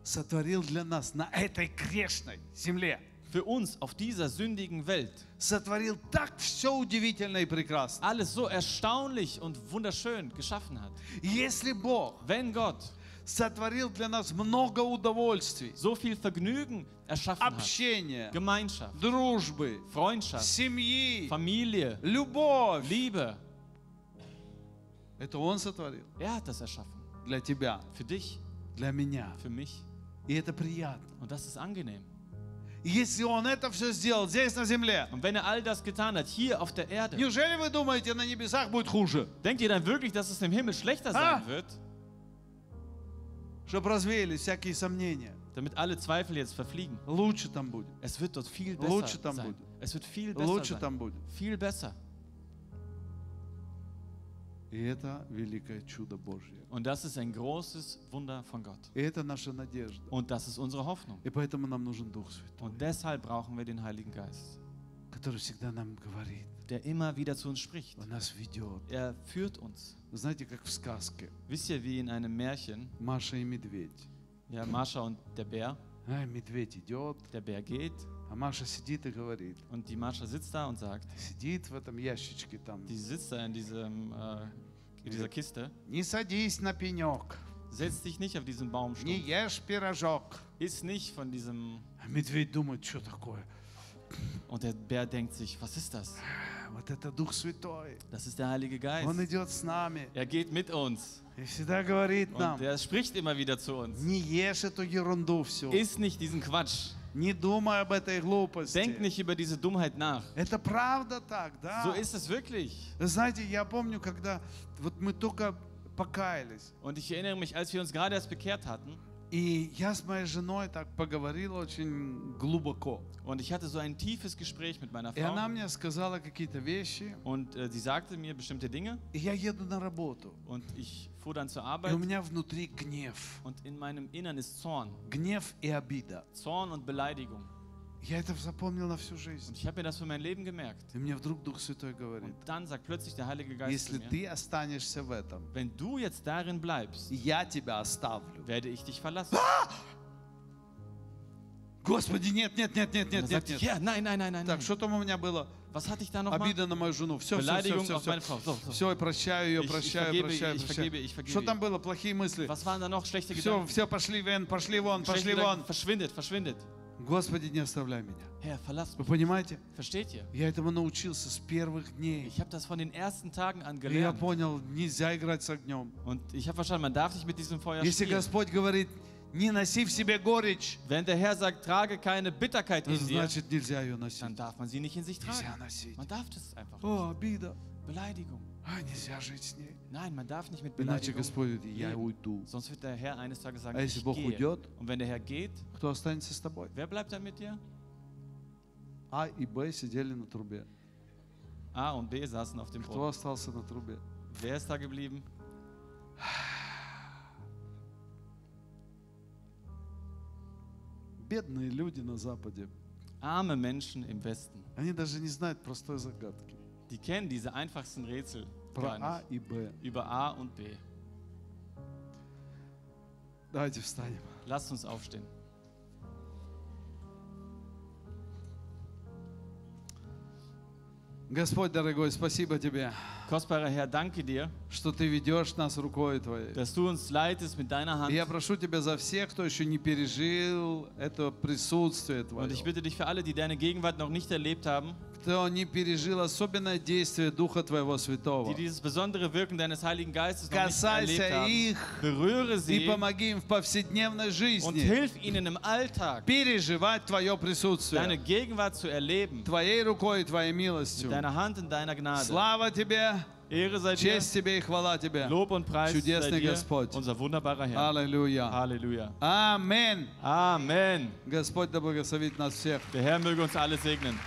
сотворил для нас на этой грешной земле, für uns auf dieser sündigen Welt сотворил так все удивительно и прекрасно. alles so erstaunlich und wunderschön geschaffen hat, Если Бог wenn Gott сотворил для нас много удовольствий, so viel Vergnügen erschaffen hat, общения, Gemeinschaft, дружбы, Freundschaft, семьи, Familie, любовь, Liebe, это Он сотворил er hat das erschaffen. для тебя, Für dich, для меня. für mich. И это приятно. Und das ist angenehm. И Если Он это все сделал здесь на земле, Und wenn er all das getan hat, hier auf der Erde, неужели вы думаете, на небесах будет хуже? denkt ihr dann wirklich, dass es im Himmel schlechter Ah! sein wird? Чтобы развеялись всякие сомнения. Damit alle Zweifel jetzt verfliegen. Лучше там будет. Es wird dort viel Лучше besser там sein. будет. Es wird viel besser Лучше sein. там будет. Viel besser. И это великое чудо Божье. Und das ist ein großes Wunder von Gott. И это наша надежда. Und das ist unsere Hoffnung. И поэтому нам нужен Дух Святой, Und deshalb brauchen wir den Heiligen Geist, который всегда нам говорит, der immer wieder zu uns spricht. Он нас ведет. Er führt uns. Вы знаете, как в сказке Wisst ihr, wie in einem Märchen, Маша и медведь. ja, Marsha und der Bär, Ай, медведь идет, Der Bär geht а Маша сидит и говорит. und die Mascha sitzt da und sagt, Сидит в этом ящичке там. die sitzt da in, diesem, äh, in dieser Kiste, Не садись на пенек, setz dich nicht auf diesen не Baumstumpf, ешь пирожок. iss nicht von diesem... А медведь думает, что такое? Und der Bär denkt sich, was ist das? Вот это Дух Святой. Das ist der Heilige Geist. Он идет с нами Er geht mit uns и всегда говорит нам, und er spricht immer wieder zu uns. не ешь эту ерунду всю, Iss nicht diesen Quatsch. не думай об этой глупости. Denk nicht über diese Dummheit nach. Это правда так, да? So ist es wirklich. Вы Знаете, я помню, когда вот мы только покаялись, Und ich erinnere mich, als wir uns gerade erst bekehrt hatten И я с моей женой так поговорил очень глубоко. und ich hatte so ein tiefes Gespräch mit meiner И она Frau мне сказала какие-то вещи, und äh, sie sagte mir bestimmte Dinge и я еду на работу. und ich fuhr dann zur И у Arbeit меня внутри гнев. und in meinem Innern ist Zorn. Гнев и обида. Zorn und Beleidigung. Я это запомнил на всю Und жизнь. ich habe mir das für mein Leben gemerkt. И мне вдруг Дух Святой говорит, Und dann sagt plötzlich der Heilige Geist zu если mir, ты останешься в этом, wenn du jetzt darin bleibst, я тебя оставлю. werde ich dich verlassen. Господи, нет, нет, нет, нет, нет, нет, нет. ja, nein, nein, nein, nein. Так, что там у меня было? Was hatte ich da nochmal? Обида на мою жену. Все, все, все, все, все. Frau. So, so. Все, прощаю ее, Ich- ich прощаю, vergebe, прощаю, ich прощаю. vergebe, ich vergebe Что там было? Плохие мысли. Was waren da noch schlechte Все, Gedanken? все, пошли вен, пошли вон, пошли вон. Verschwindet, verschwindet. Господи, не оставляй меня. Herr, verlass Вы mich. понимаете? Versteht ihr? Я этому научился с первых дней. Ich habe das von den ersten Tagen an И я gelernt. понял, нельзя играть с огнем. Und ich habe verstanden, man darf nicht mit diesem Feuer Если spielen. Господь говорит, не носи в себе горечь, Wenn der Herr sagt, trage keine Bitterkeit in dir, значит нельзя ее носить. dann darf man sie nicht in sich Нельзя tragen. носить. Man darf das einfach. О, обида. Beleidigung. А, нельзя жить с ней. Nein, man darf nicht mit Иначе. Господь говорит, я уйду. Sonst wird der Herr eines Tages sagen, А если Бог gehe. уйдет, Und wenn der Herr geht, кто останется с тобой? wer bleibt dann mit dir? А и Б сидели на трубе. A und B saßen auf dem Кто Brot. остался на трубе? Wer ist da geblieben? Бедные люди на Западе. Arme Menschen im Westen. Они даже не знают простой загадки. Die kennen diese einfachsten Rätsel Про gar А nicht. и Б. Über A und B. Давайте встанем. Lasst uns aufstehen. Господь дорогой, спасибо Тебе, Kostbarer Herr, danke dir, что Ты ведешь нас рукой Твоей. dass du uns leitest mit deiner Hand. И я прошу Тебя за всех, кто еще не пережил это присутствие Und ich Твое, bitte dich für alle, die deine Gegenwart noch nicht erlebt haben, кто не пережил особенное действие Духа Твоего Святого. die dieses besondere Wirken deines Heiligen Geistes noch nicht erlebt Касайся haben. их Berühre и помоги им в повседневной und жизни hilf ihnen im Alltag переживать Твое deine присутствие Gegenwart zu erleben. Твоей рукой и Твоей милостью. deiner Hand in deiner Gnade. Слава Тебе, Ehre sei dir, честь Тебе и хвала Тебе. Lob und Preis sei Чудесный dir, Господь. unser wunderbarer Herr. Аллилуйя. Halleluja. Аминь. Amen. Господь да благословит нас всех. Der Herr möge uns alle segnen.